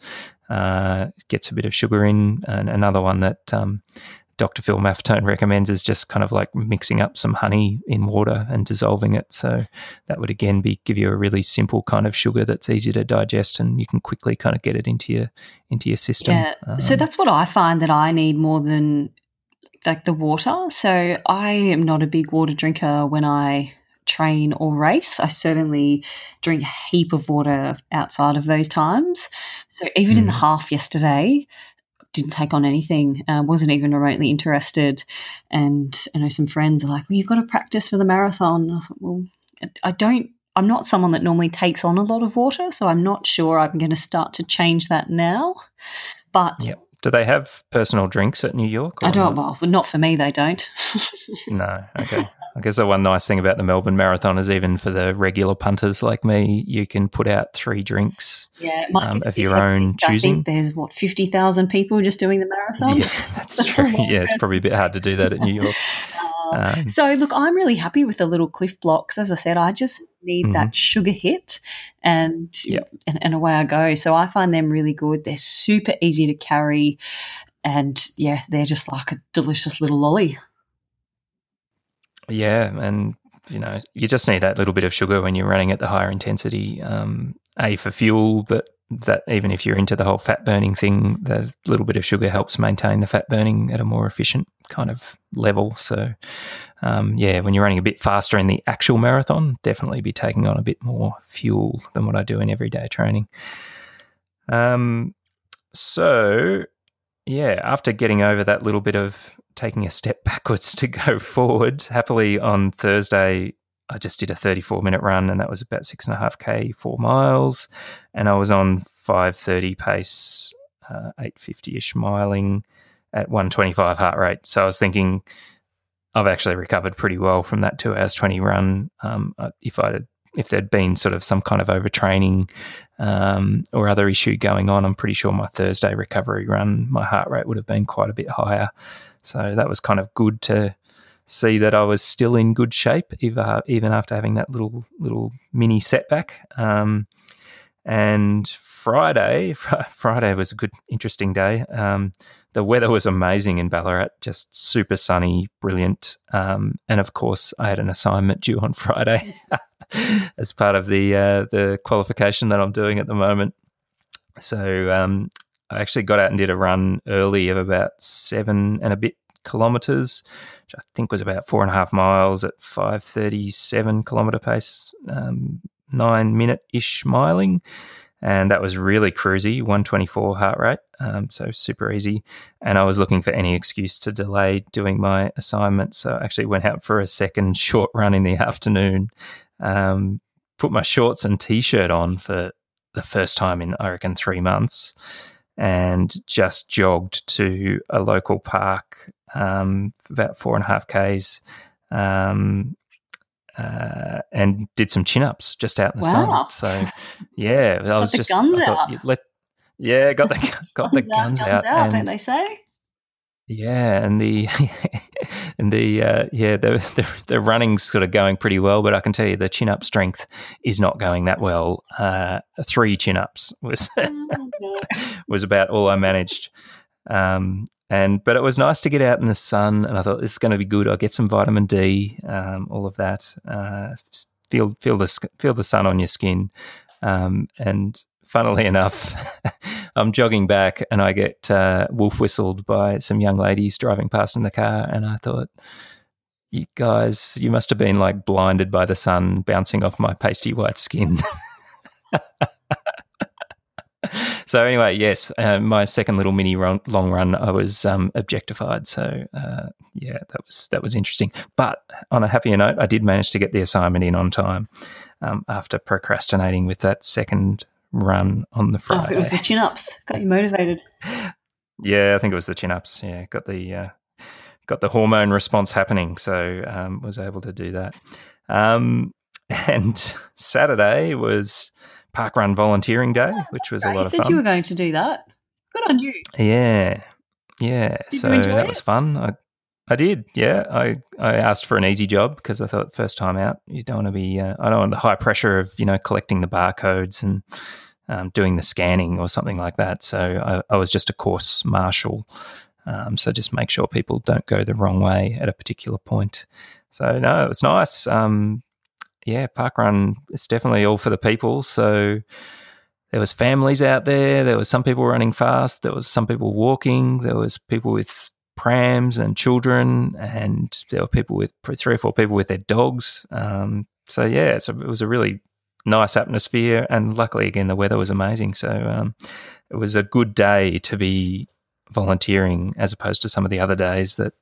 Uh, gets a bit of sugar in, and another one that um, Dr. Phil Maffetone recommends is just kind of like mixing up some honey in water and dissolving it. So that would again be give you a really simple kind of sugar that's easy to digest and you can quickly kind of get it into your into your system. Yeah. Um, so that's what I find that I need more than like the water. So I am not a big water drinker when I train or race. I certainly drink a heap of water outside of those times. So even mm. in the hmm. half yesterday, didn't take on anything, uh, wasn't even remotely interested. And I know some friends are like, well, you've got to practice for the marathon. I thought, well, I don't, I'm not someone that normally takes on a lot of water, so I'm not sure I'm going to start to change that now. But yep. Do they have personal drinks at New York? I don't. Not? Well, not for me. They don't. [laughs] no. Okay. I guess the one nice thing about the Melbourne Marathon is even for the regular punters like me, you can put out three drinks yeah, um, of your own choosing. there's what fifty thousand people just doing the marathon. Yeah, [laughs] that's, that's true. Yeah, it's probably a bit hard to do that at New York. [laughs] Um, so look, I'm really happy with the little Clif Bloks. As I said, I just need mm-hmm. that sugar hit, and, yep. and and away I go. So I find them really good. They're super easy to carry, and yeah, they're just like a delicious little lolly. Yeah, and you know, you just need that little bit of sugar when you're running at the higher intensity. Um, a for fuel, but that even if you're into the whole fat burning thing, the little bit of sugar helps maintain the fat burning at a more efficient kind of level. So, um, yeah, when you're running a bit faster in the actual marathon, definitely be taking on a bit more fuel than what I do in everyday training. Um, so, yeah, after getting over that little bit of taking a step [laughs] backwards to go forward, happily on Thursday, I just did a 34 minute run and that was about six and a half K, four miles. And I was on 530 pace, uh, 850 ish miling at 125 heart rate. So I was thinking, I've actually recovered pretty well from that two hours 20 run. Um, if I if there'd been sort of some kind of overtraining um, or other issue going on, I'm pretty sure my Thursday recovery run, my heart rate would have been quite a bit higher. So that was kind of good to see that I was still in good shape, even even after having that little little mini setback. Um, And Friday, [laughs] Friday was a good, interesting day. Um, the weather was amazing in Ballarat, just super sunny, brilliant. Um, and of course, I had an assignment due on [laughs] Friday [laughs] as part of the uh, the qualification that I'm doing at the moment. So um, I actually got out and did a run early of about seven and a bit kilometers, which I think was about four and a half miles at five thirty seven kilometer pace, um, nine minute ish miling. And that was really cruisy 124 heart rate um, so super easy. And i was looking for any excuse to delay doing my assignment so i actually went out for a second [laughs] short run in the afternoon. Um, put my shorts and t-shirt on for the first time in i reckon three months and just jogged to a local park um, about four and a half k's um, uh, and did some chin ups just out in the wow. sun. So, yeah, I [laughs] was just guns I thought. Let, yeah, got the [laughs] got guns the guns, out, out, out and, don't they say? Yeah, and the [laughs] and the uh, yeah the, [laughs] the, the running's sort of going pretty well, but I can tell you the chin up strength is not going that well. Uh, three chin ups was Oh, [laughs] was about all I managed. Um, and but it was nice to get out in the sun, and I thought this is going to be good. I'll get some vitamin D, um, all of that. Uh, feel feel the feel the sun on your skin, um, and funnily enough, [laughs] I'm jogging back, and I get uh, wolf whistled by some young ladies driving past in the car, and I thought. You guys, you must have been like blinded by the sun bouncing off my pasty white skin. [laughs] so anyway, yes, uh, my second little mini run, long run, I was um, objectified. So uh, yeah, that was that was interesting. But on a happier note, I did manage to get the assignment in on time um, after procrastinating with that second run on the Oh, Friday. it was the chin ups. Got you motivated. yeah, I think it was the chin ups. Yeah, got the uh, got the hormone response happening, so um, was able to do that. Um, [laughs] and Saturday was park run volunteering day, which was a lot you of said fun. you were going to do that. Good on you. Yeah, yeah. Did you so that was fun. I, I did. Yeah, I, I asked for an easy job because I thought first time out, you don't want to be. Uh, I don't want the high pressure of you know collecting the barcodes and um, doing the scanning or something like that. So I, I was just a course marshal. Um, so just make sure people don't go the wrong way at a particular point. So no, it was nice. Um, yeah, parkrun it's definitely all for the people. So there was families out there. There was some people running fast. There was some people walking. There was people with prams and children, and there were people with three or four people with their dogs. Um, so yeah, so it was a really nice atmosphere, and luckily again the weather was amazing. So um, it was a good day to be volunteering as opposed to some of the other days that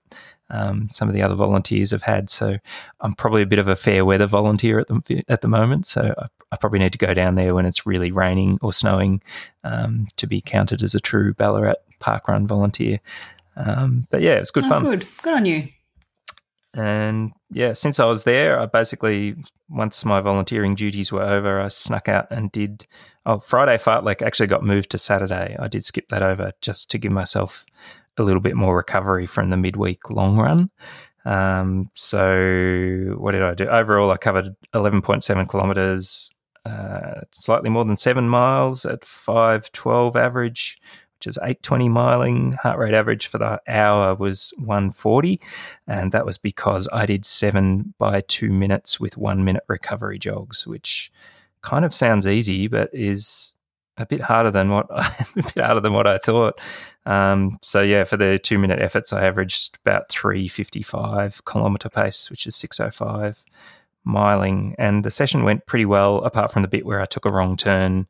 um, some of the other volunteers have had. So I'm probably a bit of a fair weather volunteer at the at the moment. So I, I probably need to go down there when it's really raining or snowing um, to be counted as a true Ballarat parkrun volunteer. Um, but yeah, it was good Oh, fun. Good. Good on you. And yeah, since I was there, I basically once my volunteering duties were over, I snuck out and did. Oh, Friday fartlek actually got moved to Saturday. I did skip that over just to give myself a little bit more recovery from the midweek long run. Um, so what did I do? Overall, I covered eleven point seven kilometers, uh, slightly more than seven miles at five twelve average, which is eight twenty miling. Heart rate average for the hour was one forty, and that was because I did seven by two minutes with one minute recovery jogs, which kind of sounds easy, but is a bit harder than what [laughs] a bit harder than what I thought. Um, so yeah, for the two minute efforts, I averaged about three fifty five kilometer pace, which is six oh five miling, and the session went pretty well, apart from the bit where I took a wrong turn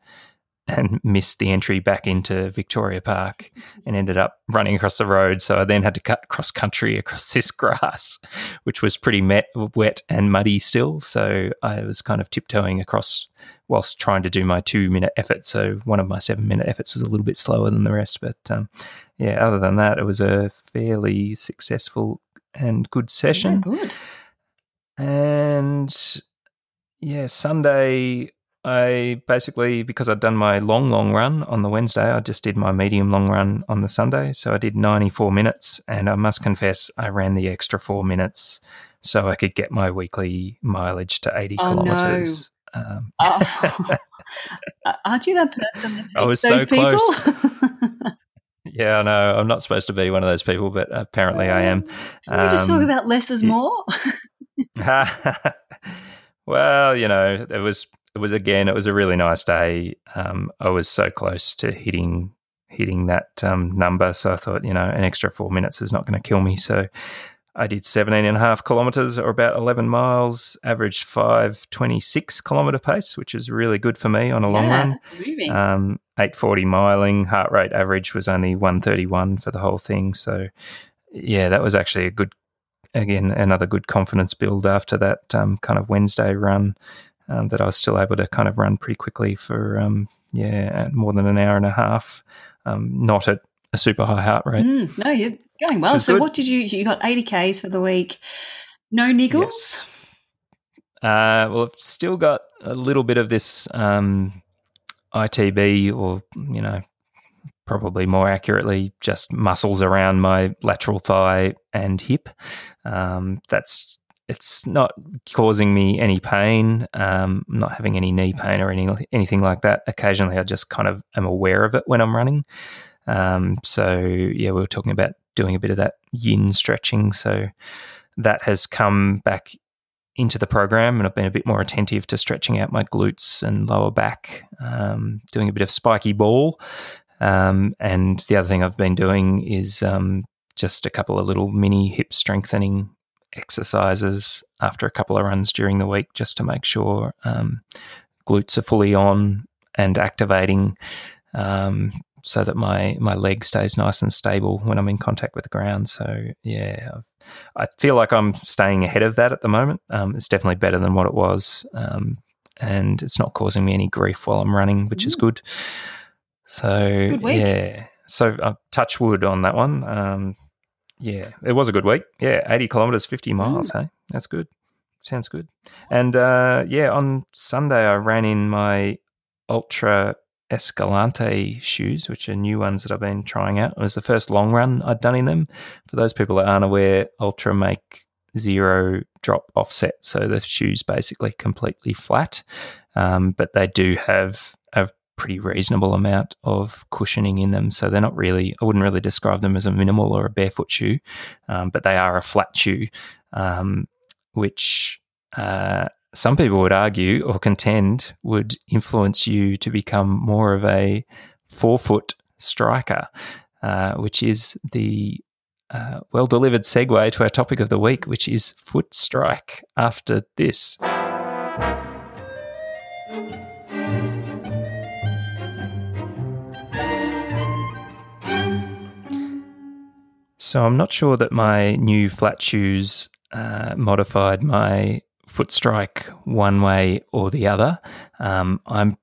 and missed the entry back into Victoria Park and ended up running across the road. So I then had to cut cross country across this [laughs] grass, which was pretty met, wet and muddy still. So I was kind of tiptoeing across whilst trying to do my two minute effort. So one of my seven minute efforts was a little bit slower than the rest. But um, yeah, other than that, it was a fairly successful and good session. Yeah, good. And yeah, Sunday, I basically, because I'd done my long, long run on the Wednesday, I just did my medium long run on the Sunday. So I did 94 minutes. And I must confess, I ran the extra four minutes so I could get my weekly mileage to 80 Oh, no. kilometers. Um, oh. [laughs] Aren't you that person? I was so people? close. [laughs] yeah, I know. I'm not supposed to be one of those people, but apparently I am. Can we just talk um, about less is more? [laughs] well, you know, it was it was again, it was a really nice day. Um, I was so close to hitting hitting that um, number, so I thought, you know, an extra four minutes is not going to kill me. So I did 17 and a half kilometers or about 11 miles, averaged 526 kilometer pace, which is really good for me on a long run. Um, 840 miling, heart rate average was only 131 for the whole thing. So, yeah, that was actually a good, again, another good confidence build after that um, kind of Wednesday run um, that I was still able to kind of run pretty quickly for, um, yeah, more than an hour and a half, um, not at a super high heart rate. Mm, no, you're going well. So, good. what did you? You got eighty k's for the week. No niggles. Yes. Uh, well, I've still got a little bit of this um, ITB, or you know, probably more accurately, just muscles around my lateral thigh and hip. Um, that's it's not causing me any pain. Um, not having any knee pain or any anything like that. Occasionally, I just kind of am aware of it when I'm running. Um, so yeah, we were talking about doing a bit of that yin stretching. So that has come back into the program, and I've been a bit more attentive to stretching out my glutes and lower back, um, doing a bit of spiky ball. Um, and the other thing I've been doing is um, just a couple of little mini hip strengthening exercises after a couple of runs during the week, just to make sure um, glutes are fully on and activating. Um, so that my my leg stays nice and stable when I'm in contact with the ground. So yeah, I've, i feel like I'm staying ahead of that at the moment. Um, it's definitely better than what it was, um, and it's not causing me any grief while I'm running, which is good. So good yeah, so uh, touch wood on that one. Yeah, it was a good week. Yeah, 80 kilometers, 50 miles. Mm. Hey, that's good. Sounds good. And uh, yeah, on Sunday I ran in my Altra Escalante shoes, which are new ones that I've been trying out. It was the first long run I'd done in them. For those people that aren't aware, Altra make zero drop offset, so the shoes basically completely flat, um, but they do have pretty reasonable amount of cushioning in them. So they're not really, I wouldn't really describe them as a minimal or a barefoot shoe, um, but they are a flat shoe, um, which uh, some people would argue or contend would influence you to become more of a forefoot striker, uh, which is the uh, well delivered segue to our topic of the week, which is foot strike after this. So I'm not sure that my new flat shoes uh, modified my foot strike one way or the other. Um, I'm,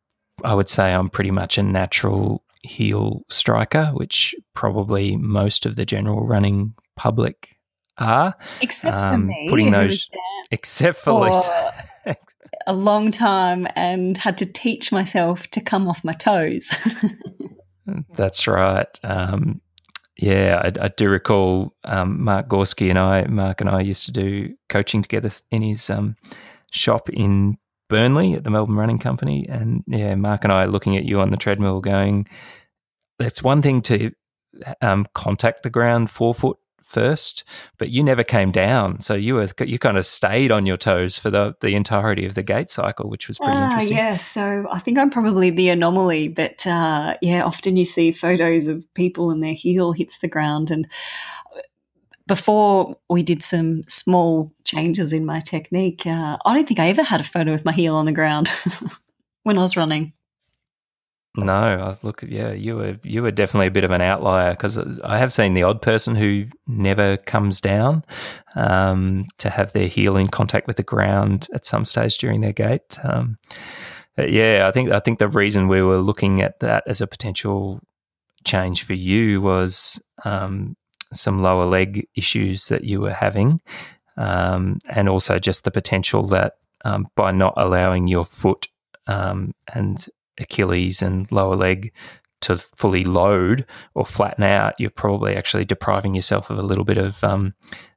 I would say, I'm pretty much a natural heel striker, which probably most of the general running public are. Except um, for me, putting those, except for, for [laughs] a long time and had to teach myself to come off my toes. [laughs] That's right. Um, yeah, I, I do recall um, Mark Gorski and I, Mark and I used to do coaching together in his um, shop in Burnley at the Melbourne Running Company. And yeah, Mark and I looking at you on the treadmill going, it's one thing to um, contact the ground forefoot first, but you never came down. So you were you kind of stayed on your toes for the the entirety of the gait cycle, which was pretty uh, interesting. Yeah, so I think I'm probably the anomaly, but uh, yeah, often you see photos of people and their heel hits the ground and. Before we did some small changes in my technique, uh, I don't think I ever had a photo with my heel on the ground [laughs] when I was running. No, look, yeah, you were you were definitely a bit of an outlier because I have seen the odd person who never comes down um, to have their heel in contact with the ground at some stage during their gait. Um, yeah, I think I think the reason we were looking at that as a potential change for you was um, some lower leg issues that you were having, um, and also just the potential that um, by not allowing your foot um, and Achilles and lower leg to fully load or flatten out, you're probably actually depriving yourself of a little bit of um,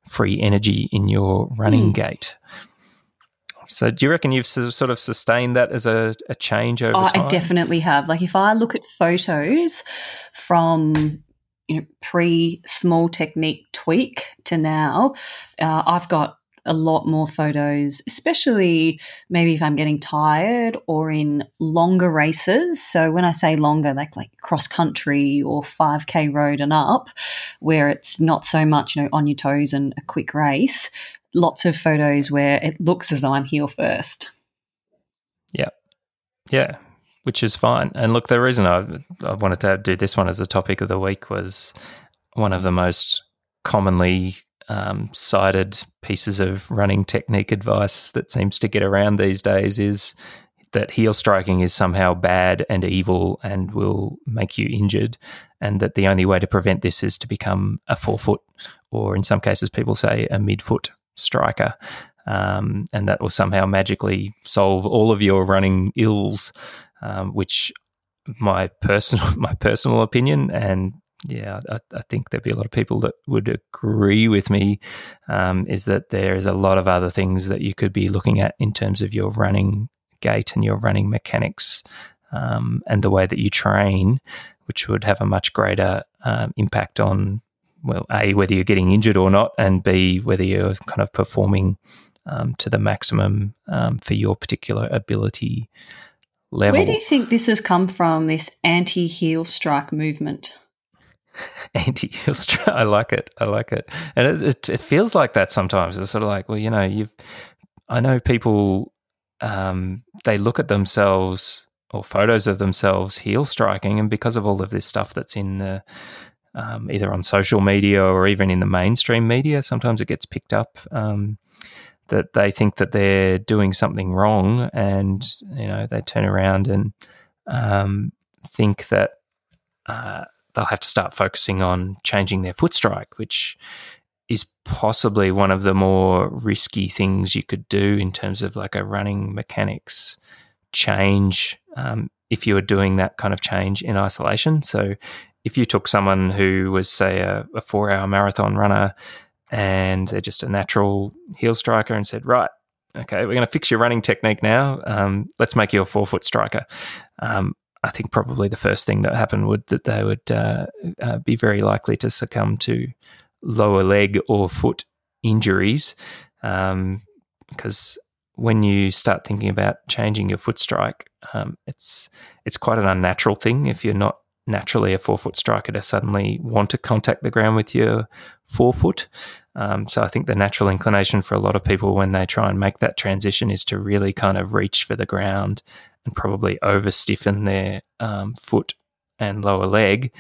free energy in your running mm. gait, So, do you reckon you've sort of sustained that as a, a change over oh, time? I definitely have. Like, if I look at photos from you know pre small technique tweak to now, uh, I've got a lot more photos, especially maybe if I'm getting tired or in longer races. So when I say longer, like like cross country or 5k road and up, where it's not so much, you know, on your toes and a quick race, lots of photos where it looks as though I'm heel first. Yeah. Yeah. Which is fine. And look, the reason I, I wanted to do this one as a topic of the week was one of the most commonly um, cited pieces of running technique advice that seems to get around these days is that heel striking is somehow bad and evil and will make you injured, and that the only way to prevent this is to become a forefoot, or in some cases, people say a midfoot striker, um, and that will somehow magically solve all of your running ills, um, which my personal [laughs] my personal opinion and yeah, I, I, think there'd be a lot of people that would agree with me. Um, is that there is a lot of other things that you could be looking at in terms of your running gait and your running mechanics um, and the way that you train, which would have a much greater um, impact on well, a whether you're getting injured or not, and b whether you're kind of performing um, to the maximum um, for your particular ability level. Where do you think this has come from? This anti-heel strike movement? [laughs] anti heel I like it. I like it, and it, it, it, feels like that sometimes. It's sort of like, well, you know, you've. I know people. Um, they look at themselves or photos of themselves heel striking, and because of all of this stuff that's in the um, either on social media or even in the mainstream media, sometimes it gets picked up. Um, that they think that they're doing something wrong, and you know they turn around and um, think that uh, they'll have to start focusing on changing their foot strike, which is possibly one of the more risky things you could do in terms of like a running mechanics change um, if you were doing that kind of change in isolation. So if you took someone who was, say, a, a four hour marathon runner and they're just a natural heel striker and said, right, okay, we're going to fix your running technique now. Um, let's make you a forefoot striker. Um, I think probably the first thing that happened would that they would uh, uh, be very likely to succumb to lower leg or foot injuries, because um, when you start thinking about changing your foot strike, um, it's it's quite an unnatural thing if you're not naturally a forefoot striker to suddenly want to contact the ground with your forefoot. Um, so I think the natural inclination for a lot of people when they try and make that transition is to really kind of reach for the ground and probably over stiffen their um, foot and lower leg.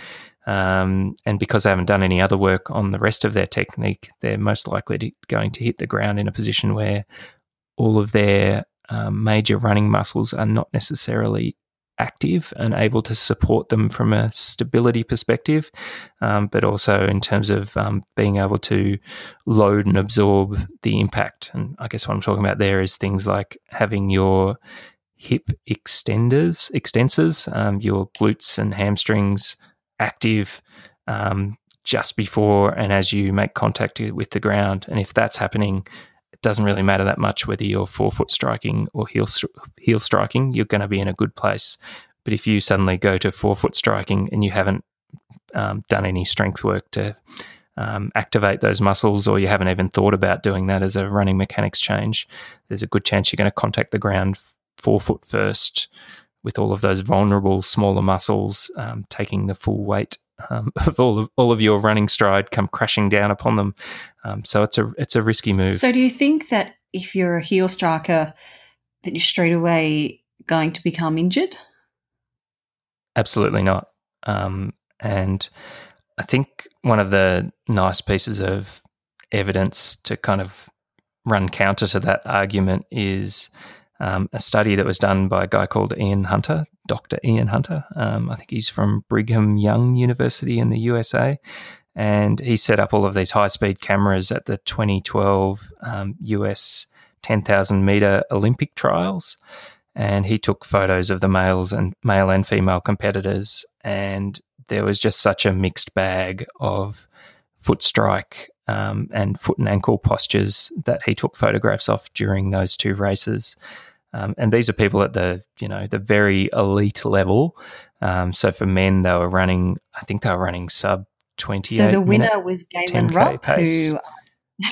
Um, and because they haven't done any other work on the rest of their technique, they're most likely to, going to hit the ground in a position where all of their um, major running muscles are not necessarily active and able to support them from a stability perspective, um, but also in terms of um, being able to load and absorb the impact. And I guess what I'm talking about there is things like having your hip extenders, extensors, um, your glutes and hamstrings active um, just before and as you make contact with the ground. And if that's happening, it doesn't really matter that much whether you're forefoot striking or heel heel striking. You're going to be in a good place. But if you suddenly go to forefoot striking and you haven't um, done any strength work to um, activate those muscles, or you haven't even thought about doing that as a running mechanics change, there's a good chance you're going to contact the ground forefoot first with all of those vulnerable smaller muscles um, taking the full weight um, [laughs] of all of all of your running stride come crashing down upon them. Um, so it's a it's a risky move. So do you think that if you're a heel striker, that you're straight away going to become injured? Absolutely not. Um, and I think one of the nice pieces of evidence to kind of run counter to that argument is um, a study that was done by a guy called Ian Hunter, Dr. Ian Hunter. Um, I think he's from Brigham Young University in the USA. And he set up all of these high speed cameras at the 2012 um, US 10,000 meter Olympic trials. And he took photos of the males and male and female competitors. And there was just such a mixed bag of foot strike um, and foot and ankle postures that he took photographs of during those two races. Um, and these are people at the you know the very elite level. Um, so for men, they were running. I think they were running sub twenty. So the winner was Galen Rupp, pace. who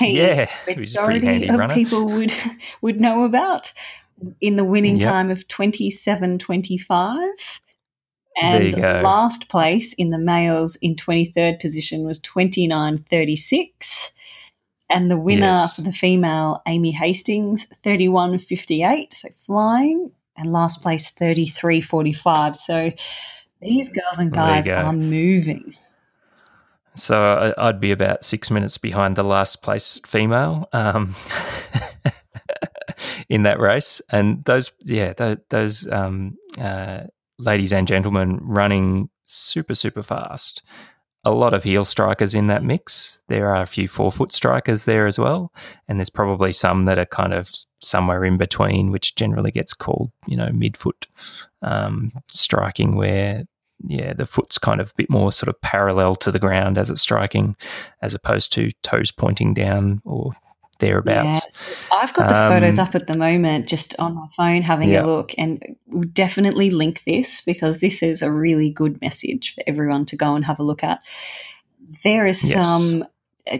[laughs] yeah, majority of runner. people would would know about in the winning yep. time of twenty seven twenty five. And last place in the males in 23rd position was 29.36. And the winner yes. for the female, Amy Hastings, 31.58, so flying. And last place, 33.45. So these girls and guys are moving. So I'd be about six minutes behind the last place female um, [laughs] in that race, and those, yeah, those, those um, uh, ladies and gentlemen running super super fast a lot of heel strikers in that mix. There are a few forefoot strikers there as well, and there's probably some that are kind of somewhere in between, which generally gets called, you know, midfoot um, striking, where yeah, the foot's kind of a bit more sort of parallel to the ground as it's striking, as opposed to toes pointing down or thereabouts. Yeah. I've got the um, photos up at the moment just on my phone having yeah. a look and we'll definitely link this because this is a really good message for everyone to go and have a look at. There is yes. some,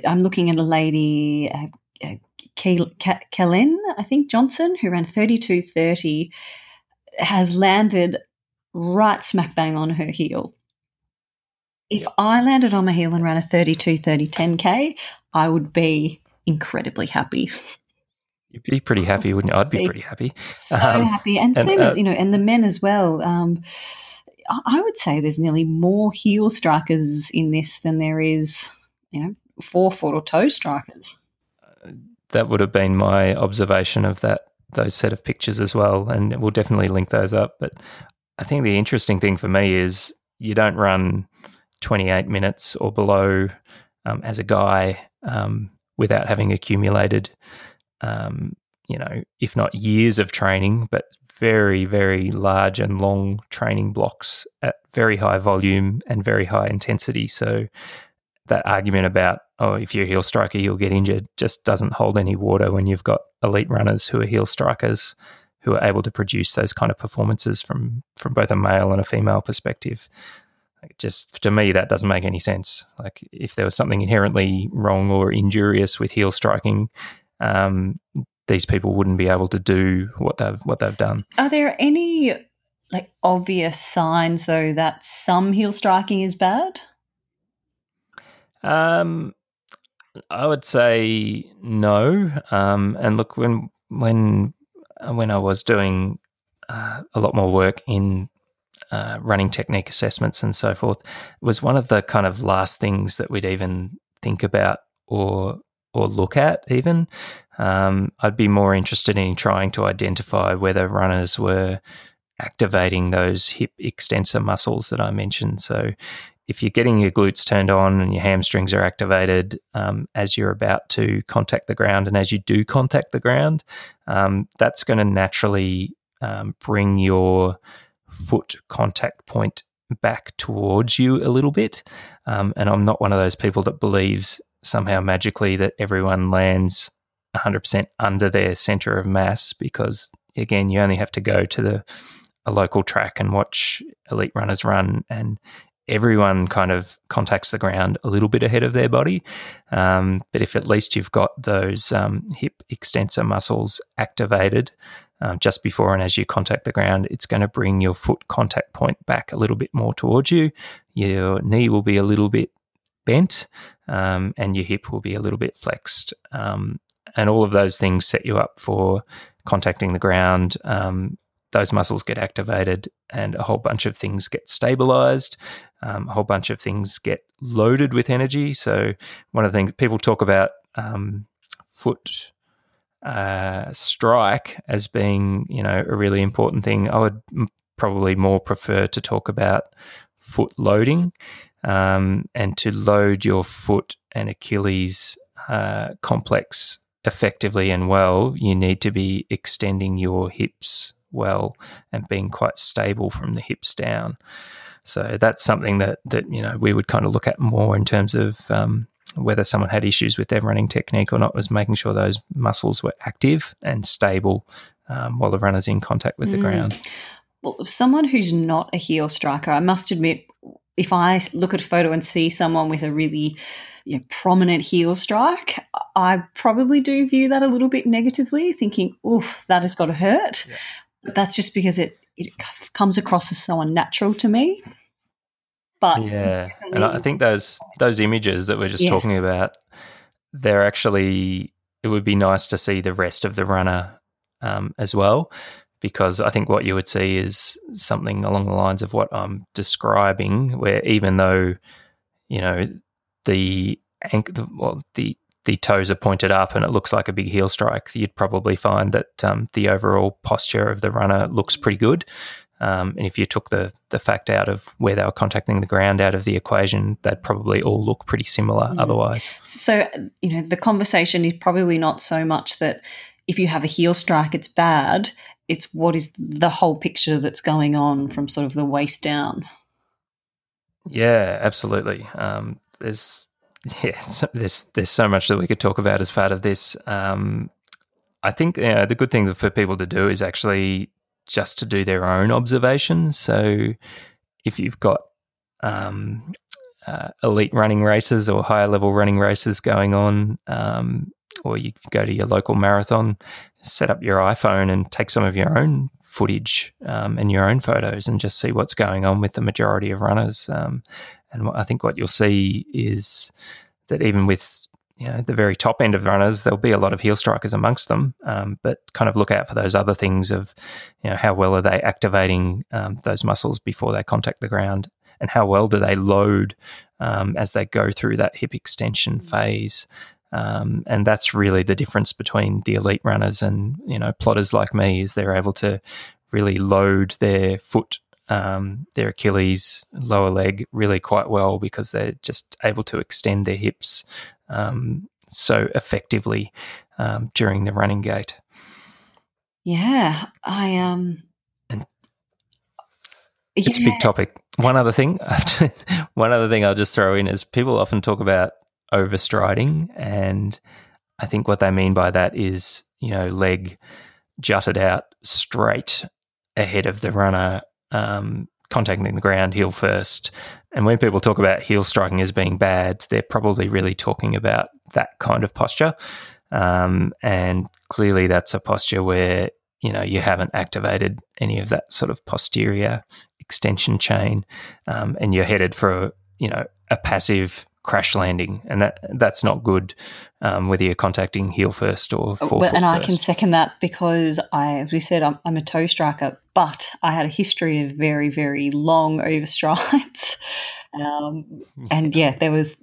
I'm looking at a lady, uh, uh, Kellyn, I think Johnson, who ran 32.30, has landed right smack bang on her heel. If I landed on my heel and ran a 32 30 10K, I would be incredibly happy. You'd be pretty happy, wouldn't you? I'd be pretty happy. So um, happy. And, and same uh, as, you know, and the men as well. Um, I would say there's nearly more heel strikers in this than there is, you know, forefoot or toe strikers. That would have been my observation of that those set of pictures as well, and we'll definitely link those up. But I think the interesting thing for me is you don't run 28 minutes or below um, as a guy um, without having accumulated, um, you know, if not years of training, but very, very large and long training blocks at very high volume and very high intensity. So that argument about, oh, if you're a heel striker, you'll get injured just doesn't hold any water when you've got elite runners who are heel strikers who are able to produce those kind of performances from from both a male and a female perspective just to me that doesn't make any sense. Like if there was something inherently wrong or injurious with heel striking um, these people wouldn't be able to do what they've what they've done. Are there any like obvious signs though that some heel striking is bad? Um i would say no. Um and look when when when i was doing uh, a lot more work in uh, running technique assessments and so forth was one of the kind of last things that we'd even think about or or look at even. Um, I'd be more interested in trying to identify whether runners were activating those hip extensor muscles that I mentioned. So if you're getting your glutes turned on and your hamstrings are activated um, as you're about to contact the ground and as you do contact the ground um, that's going to naturally um, bring your foot contact point back towards you a little bit. Um, and I'm not one of those people that believes somehow magically that everyone lands 100% under their center of mass because, again, you only have to go to the a local track and watch elite runners run and everyone kind of contacts the ground a little bit ahead of their body. Um, but if at least you've got those um, hip extensor muscles activated, um, just before and as you contact the ground, it's going to bring your foot contact point back a little bit more towards you. Your knee will be a little bit bent, um, and your hip will be a little bit flexed. Um, and all of those things set you up for contacting the ground. Um, those muscles get activated, and a whole bunch of things get stabilized. Um, a whole bunch of things get loaded with energy. So, one of the things people talk about um, foot uh, strike as being, you know, a really important thing. I would probably more prefer to talk about foot loading um, and to load your foot and Achilles uh, complex effectively and well. You need to be extending your hips well and being quite stable from the hips down. So that's something that that you know we would kind of look at more in terms of um, whether someone had issues with their running technique or not was making sure those muscles were active and stable um, while the runner's in contact with mm. the ground. Well, if someone who's not a heel striker, I must admit, if I look at a photo and see someone with a really you know, prominent heel strike, I probably do view that a little bit negatively, thinking, oof, that has got to hurt. Yeah. But that's just because it, it comes across as so unnatural to me. But yeah, and I think those those images that we're just yeah. talking about, they're actually it would be nice to see the rest of the runner um, as well, because I think what you would see is something along the lines of what I'm describing, where even though you know the ankle, well the the toes are pointed up and it looks like a big heel strike, you'd probably find that um, the overall posture of the runner looks pretty good. Um, and if you took the the fact out of where they were contacting the ground out of the equation, they'd probably all look pretty similar mm. otherwise. So, you know, the conversation is probably not so much that if you have a heel strike, it's bad. It's what is the whole picture that's going on from sort of the waist down. Yeah, absolutely. Um, there's [laughs] yeah, so there's there's so much that we could talk about as part of this. Um, I think you know, the good thing for people to do is actually just to do their own observations. So if you've got um, uh, elite running races or higher level running races going on, um, or you go to your local marathon, set up your iPhone and take some of your own footage um, and your own photos and just see what's going on with the majority of runners. Um, and I think what you'll see is that even with you know, the very top end of runners, there'll be a lot of heel strikers amongst them. Um, but kind of look out for those other things of, you know, how well are they activating um, those muscles before they contact the ground, and how well do they load um, as they go through that hip extension mm. phase. Um, and that's really the difference between the elite runners and you know plotters like me is they're able to really load their foot um, their Achilles, lower leg really quite well because they're just able to extend their hips um, so effectively um, during the running gait. Yeah, I um, and it's yeah. a big topic. One other thing, [laughs] one other thing I'll just throw in is people often talk about overstriding, and I think what they mean by that is you know leg jutted out straight ahead of the runner um, contacting the ground heel first. And when people talk about heel striking as being bad, they're probably really talking about that kind of posture. Um, and clearly, that's a posture where you know you haven't activated any of that sort of posterior extension chain, um, and you're headed for you know a passive crash landing, and that that's not good. Um, whether you're contacting heel first or forefoot well, and I can second that because I, as we said, I'm, I'm, a toe striker, but I had a history of very, very long [laughs] overstrides, um, and yeah, there was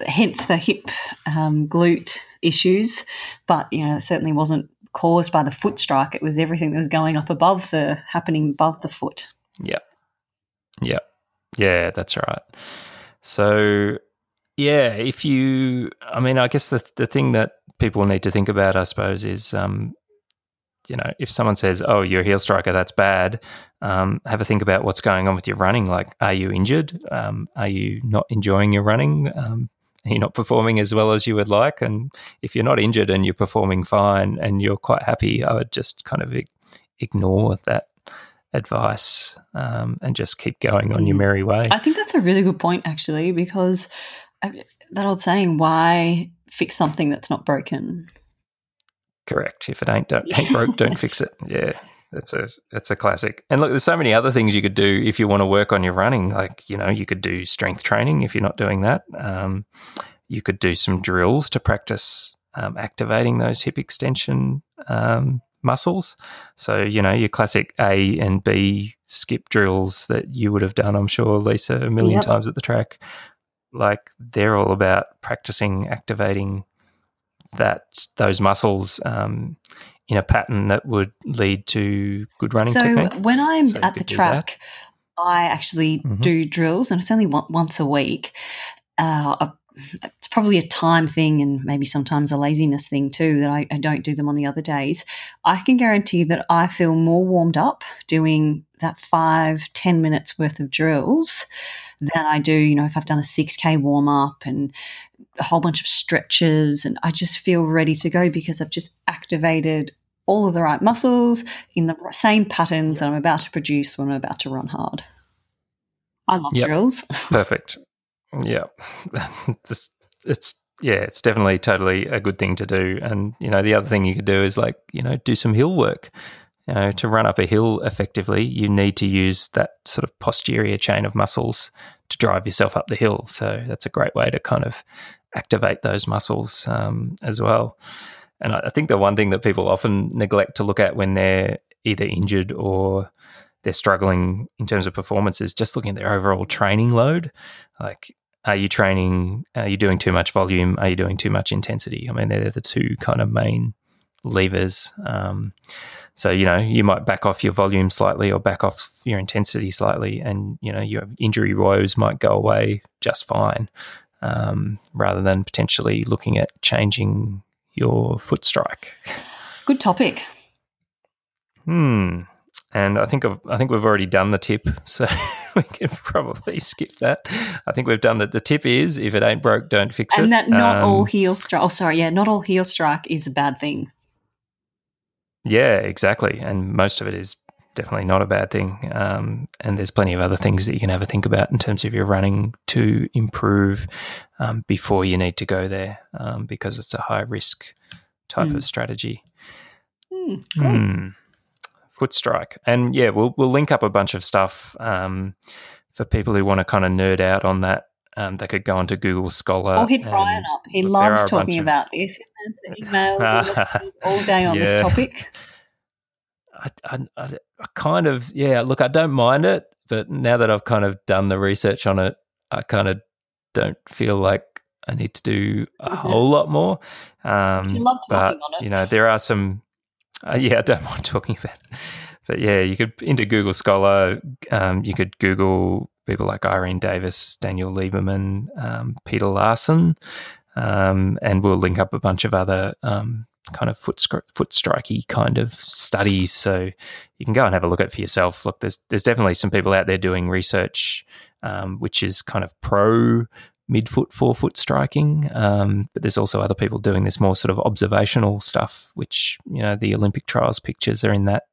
hence the hip um, glute issues, but you know, it certainly wasn't caused by the foot strike. It was everything that was going up above the happening above the foot. Yeah, yeah, yeah. That's right. So yeah, if you, I mean, I guess the the thing that people need to think about, I suppose, is, um, you know, if someone says, "Oh, you're a heel striker, that's bad," um, have a think about what's going on with your running. Like, are you injured? Um, are you not enjoying your running? Um, are you not performing as well as you would like? And if you're not injured and you're performing fine and you're quite happy, I would just kind of ignore that advice um, and just keep going on your mm. merry way. I think that's a really good point, actually, because that old saying, why fix something that's not broken? Correct. If it ain't don't, ain't [laughs] broke, don't fix it. Yeah, that's a that's a classic. And look, there's so many other things you could do if you want to work on your running. Like you know, you could do strength training if you're not doing that. Um, you could do some drills to practice um, activating those hip extension um, muscles. So you know your classic A and B skip drills that you would have done, I'm sure, Lisa, a million yep. times at the track like they're all about practicing activating that those muscles um, in a pattern that would lead to good running so technique. when I'm so at the track, I actually mm-hmm. do drills, and it's only one, once a week. Uh, it's probably a time thing and maybe sometimes a laziness thing too that I, I, don't do them on the other days. I can guarantee that I feel more warmed up doing that five ten minutes worth of drills than I do, you know, if I've done a 6K warm up and a whole bunch of stretches. And I just feel ready to go because I've just activated all of the right muscles in the same patterns that I'm about to produce when I'm about to run hard. I love Yep. drills. [laughs] Perfect. Yeah. [laughs] Just, it's yeah, it's definitely totally a good thing to do. And you know, the other thing you could do is like you know do some hill work. You know, to run up a hill effectively, you need to use that sort of posterior chain of muscles to drive yourself up the hill. So that's a great way to kind of activate those muscles um, as well. And I think the one thing that people often neglect to look at when they're either injured or they're struggling in terms of performance is just looking at their overall training load. Like, are you training? Are you doing too much volume? Are you doing too much intensity? I mean, they're the two kind of main levers. Um, so you know, you might back off your volume slightly or back off your intensity slightly, and you know your injury woes might go away just fine, um, rather than potentially looking at changing your foot strike. Good topic. Hmm. And I think I've, I think we've already done the tip, so [laughs] we can probably skip that. I think we've done that. The tip is if it ain't broke, don't fix it. And that not Um, all heel strike. Oh, sorry. Yeah, not all heel strike is a bad thing. Yeah, exactly. And most of it is definitely not a bad thing. Um, and there's plenty of other things that you can have a think about in terms of your running to improve um, before you need to go there um, because it's a high risk type Mm. of strategy. Hmm, great. Hmm. Foot strike. And yeah, we'll we'll link up a bunch of stuff um, for people who want to kind of nerd out on that. Um, they could go onto Google Scholar. I'll hit Brian up. He loves are a bunch talking of- about this. He answers emails [laughs] all day on Yeah. this topic. I, I, I, kind of yeah. Look, I don't mind it, but now that I've kind of done the research on it, I kind of don't feel like I need to do a Mhm. whole lot more. Um, You love but you know, there are some. Uh, yeah, I don't [laughs] mind talking about. It. But yeah, you could into Google Scholar. Um, you could Google people like Irene Davis, Daniel Lieberman, um, Peter Larson, um, and we'll link up a bunch of other um, kind of foot foot strikey kind of studies. So you can go and have a look at for yourself. Look, there's there's definitely some people out there doing research, um, which is kind of pro midfoot forefoot striking, um, but there's also other people doing this more sort of observational stuff, which you know the Olympic trials pictures are in that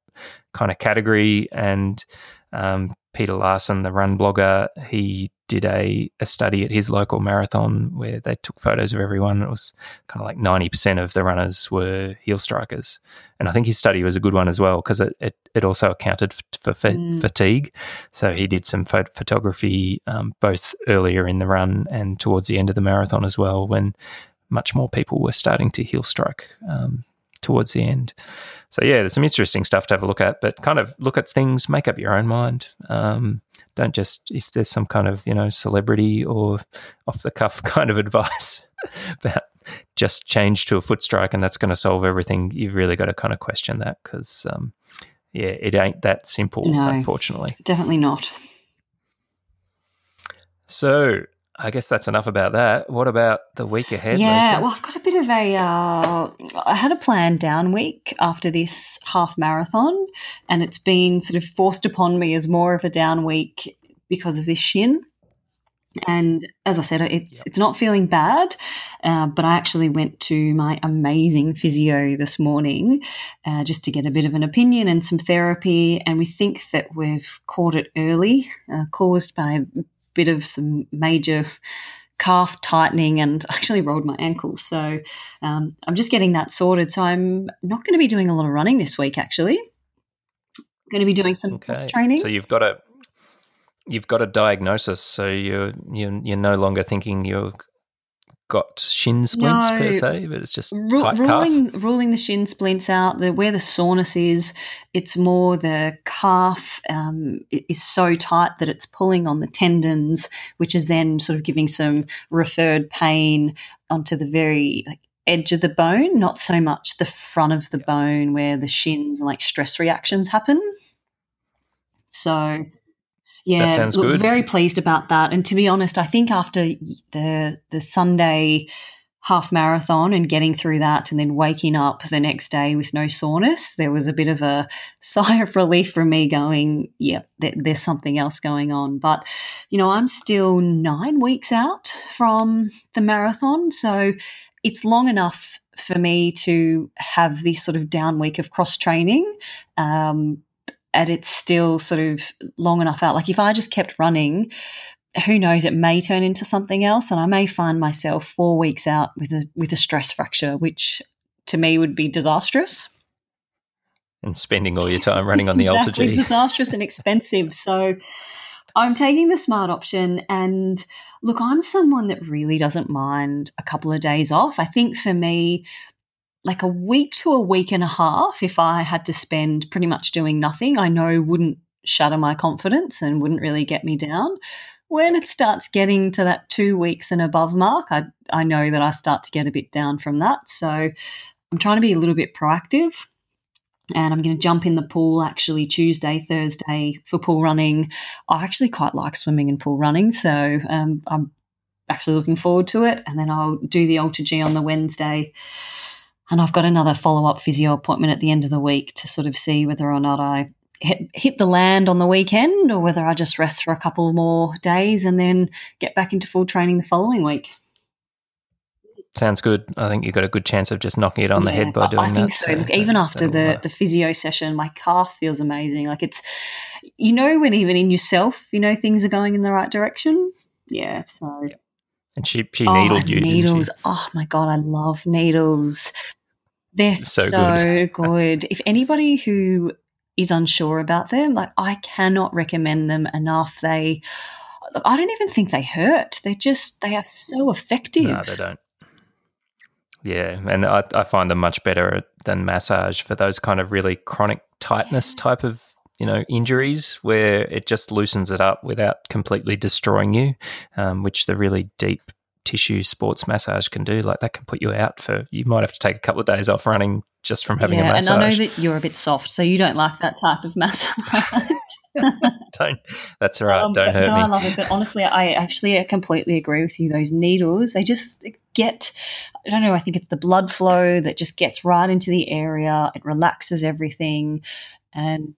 kind of category. And um, Peter Larson, the run blogger, he did a, a study at his local marathon where they took photos of everyone. It was kind of like 90% of the runners were heel strikers. And I think his study was a good one as well because it, it, it also accounted for fa- Mm. fatigue. So he did some pho- photography um, both earlier in the run and towards the end of the marathon as well when much more people were starting to heel strike um, towards the end. So yeah, there's some interesting stuff to have a look at, but kind of look at things, make up your own mind. Um, don't just if there's some kind of you know celebrity or off the cuff [laughs] kind of advice [laughs] about just change to a foot strike and that's going to solve everything. You've really got to kind of question that because um, yeah, it ain't that simple, No. unfortunately. Definitely not. So I guess that's enough about that. What about the week ahead? yeah, Lisa? well, I've got a bit of a. Uh, I had a planned down week after this half marathon, and it's been sort of forced upon me as more of a down week because of this shin. And as I said, it's Yep. it's not feeling bad, uh, but I actually went to my amazing physio this morning uh, just to get a bit of an opinion and some therapy. And we think that we've caught it early, uh, caused by bit of some major calf tightening and [laughs] actually rolled my ankle. So um, I'm just getting that sorted. So I'm not going to be doing a lot of running this week, actually. I'm going to be doing some cross training. So you've got a you've got a diagnosis. So you're you're, you're no longer thinking you've got shin splints No. per se, but it's just Ru- tight ruling calf. ruling the shin splints out, the where the soreness is, it's more the calf um, is so tight that it's pulling on the tendons, which is then sort of giving some referred pain onto the very like, edge of the bone, not so much the front of the bone where the shins and like stress reactions happen. So. Yeah, sounds look, good. very pleased about that. And to be honest, I think after the the Sunday half marathon and getting through that and then waking up the next day with no soreness, there was a bit of a [laughs] sigh of relief from me going, yeah, there's something else going on. But, you know, I'm still nine weeks out from the marathon. So it's long enough for me to have this sort of down week of cross training. Um, and it's still sort of long enough out. Like if I just kept running, who knows, it may turn into something else, and I may find myself four weeks out with a with a stress fracture, which to me would be disastrous. And spending all your time running on the exactly, Alter G. [laughs] disastrous and expensive. So I'm taking the smart option, and look, I'm someone that really doesn't mind a couple of days off. I think for me, like a week to a week and a half, if I had to spend pretty much doing nothing, I know wouldn't shatter my confidence and wouldn't really get me down when it starts getting to that two weeks and above mark, I, I know that I start to get a bit down from that. So I'm trying to be a little bit proactive. And I'm going to jump in the pool actually Tuesday, Thursday for pool running. I actually quite like swimming and pool running. So um, I'm actually looking forward to it. And then I'll do the Alter G on the Wednesday. And I've got another follow up physio appointment at the end of the week to sort of see whether or not I hit, hit the land on the weekend or whether I just rest for a couple more days and then get back into full training the following week. Sounds good. I think you've got a good chance of just knocking it on yeah, the head by doing that. I think so. so. Look, even after the, the physio session, my calf feels amazing. Like it's, you know, when even in yourself, you know, things are going in the right direction. Yeah. So. And she, she oh, needled you. Needles. Oh my God. I love needles. They're so, so good. [laughs] good. If anybody who is unsure about them, like I cannot recommend them enough. They, I don't even think they hurt. They're just they are so effective. No, they don't. Yeah, and I, I find them much better than massage for those kind of really chronic tightness type of you know injuries where it just loosens it up without completely destroying you, um, which the really deep tissue sports massage can do. Like that can put you out for you might have to take a couple of days off running just from having yeah, a massage. And I know that you're a bit soft, so you don't like that type of massage. [laughs] don't. That's right. Um, don't hurt but me. I love it. But honestly, I actually completely agree with you. Those needles, they just get. I don't know. I think it's the blood flow that just gets right into the area. It relaxes everything, and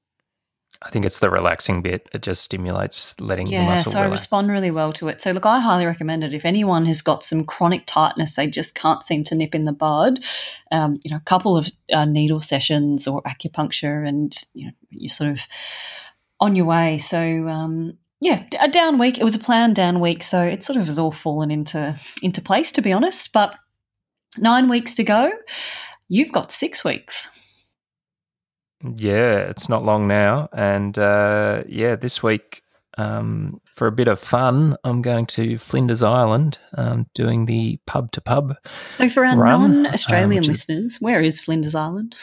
I think it's the relaxing bit. It just stimulates letting yeah, the muscle. so relax. I respond really well to it. So look, I highly recommend it. If anyone has got some chronic tightness, they just can't seem to nip in the bud. Um, you know, a couple of uh, needle sessions or acupuncture, and you know, you're sort of on your way. So um, yeah, a down week. It was a planned down week, so it sort of has all fallen into into place, to be honest. But nine weeks to go. You've got six weeks. Yeah, it's not long now. And uh, yeah, this week, um, for a bit of fun, I'm going to Flinders Island um, doing the pub to pub. So, for our non Australian um, listeners, where is Flinders Island?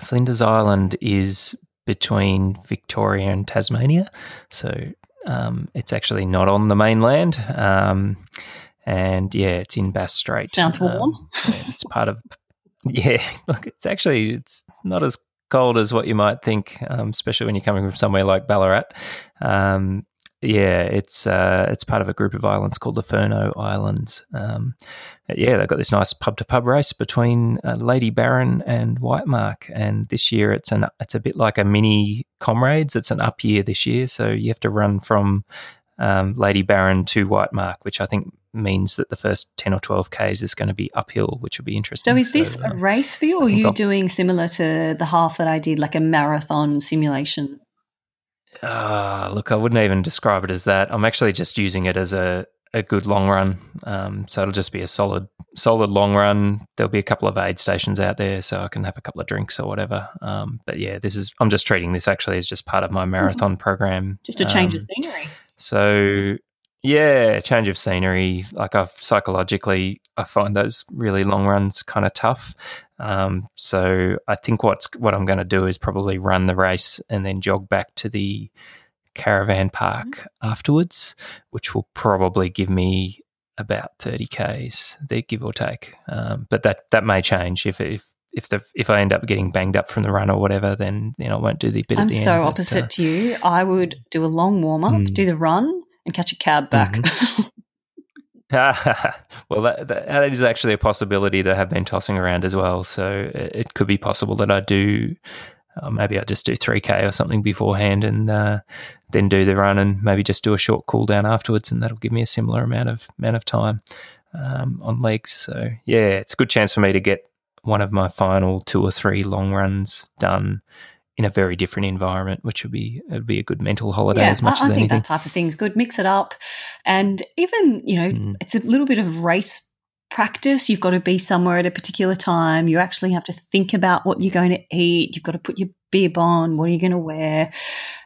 Flinders Island is between Victoria and Tasmania. So, um, it's actually not on the mainland. Um, and yeah, it's in Bass Strait. Sounds warm. Um, yeah, it's part of yeah, [laughs] look, it's actually it's not as cold as what you might think, um, especially when you're coming from somewhere like Ballarat. Um, yeah, it's uh, it's part of a group of islands called the Furneaux Islands. Um, yeah, they've got this nice pub to pub race between uh, Lady Barron and Whitemark, and this year it's an it's a bit like a mini Comrades. It's an up year this year, so you have to run from um, Lady Barron to Whitemark, which I think means that the first 10 or 12 Ks is going to be uphill, which will be interesting. So, is this so, uh, a race for you, or are you I'll, doing similar to the half that I did, like a marathon simulation? Uh, look, I wouldn't even describe it as that. I'm actually just using it as a, a good long run. Um, so it'll just be a solid, solid long run. There'll be a couple of aid stations out there, so I can have a couple of drinks or whatever. Um, but yeah, this is. I'm just treating this actually as just part of my marathon mm-hmm. program. Just a change um, of scenery. So yeah, change of scenery. Like I've psychologically, I find those really long runs kind of tough. Um, so I think what's what I'm going to do is probably run the race and then jog back to the caravan park mm-hmm. afterwards, which will probably give me about 30 k's there, give or take. Um, but that that may change if if if the if I end up getting banged up from the run or whatever, then you know I won't do the bit. I'm so end, opposite but, uh, to you. I would do a long warm up, mm. do the run, and catch a cab back. Mm-hmm. [laughs] [laughs] well, that, that is actually a possibility that I have been tossing around as well. So it could be possible that I do. Uh, maybe I just do 3K or something beforehand and uh, then do the run and maybe just do a short cool down afterwards. And that'll give me a similar amount of amount of time um, on legs. So yeah, it's a good chance for me to get one of my final two or three long runs done in a very different environment, which would be would be a good mental holiday yeah, as much I, as I anything. think that type of thing is good. Mix it up, and even you know, mm. it's a little bit of race practice. You've got to be somewhere at a particular time. You actually have to think about what you're going to eat. You've got to put your bib on. What are you going to wear?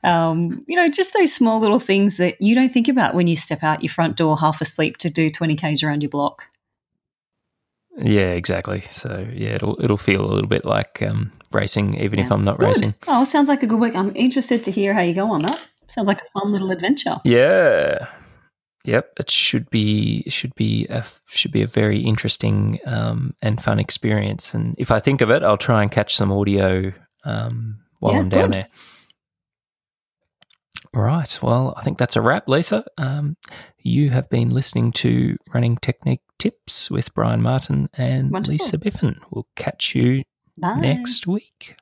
Um, you know, just those small little things that you don't think about when you step out your front door half asleep to do 20 k's around your block. Yeah, exactly. So yeah, it'll it'll feel a little bit like um, racing, even yeah. if I'm not good. racing. Oh, sounds like a good week. I'm interested to hear how you go on that. Sounds like a fun little adventure. Yeah. Yep, it should be should be a should be a very interesting um, and fun experience. And if I think of it, I'll try and catch some audio um, while yeah, I'm down good. there. Right. Well, I think that's a wrap, Lisa. Um, you have been listening to Running Technique Tips with Brian Martin and Wonderful. Lisa Biffin. We'll catch you Bye. next week.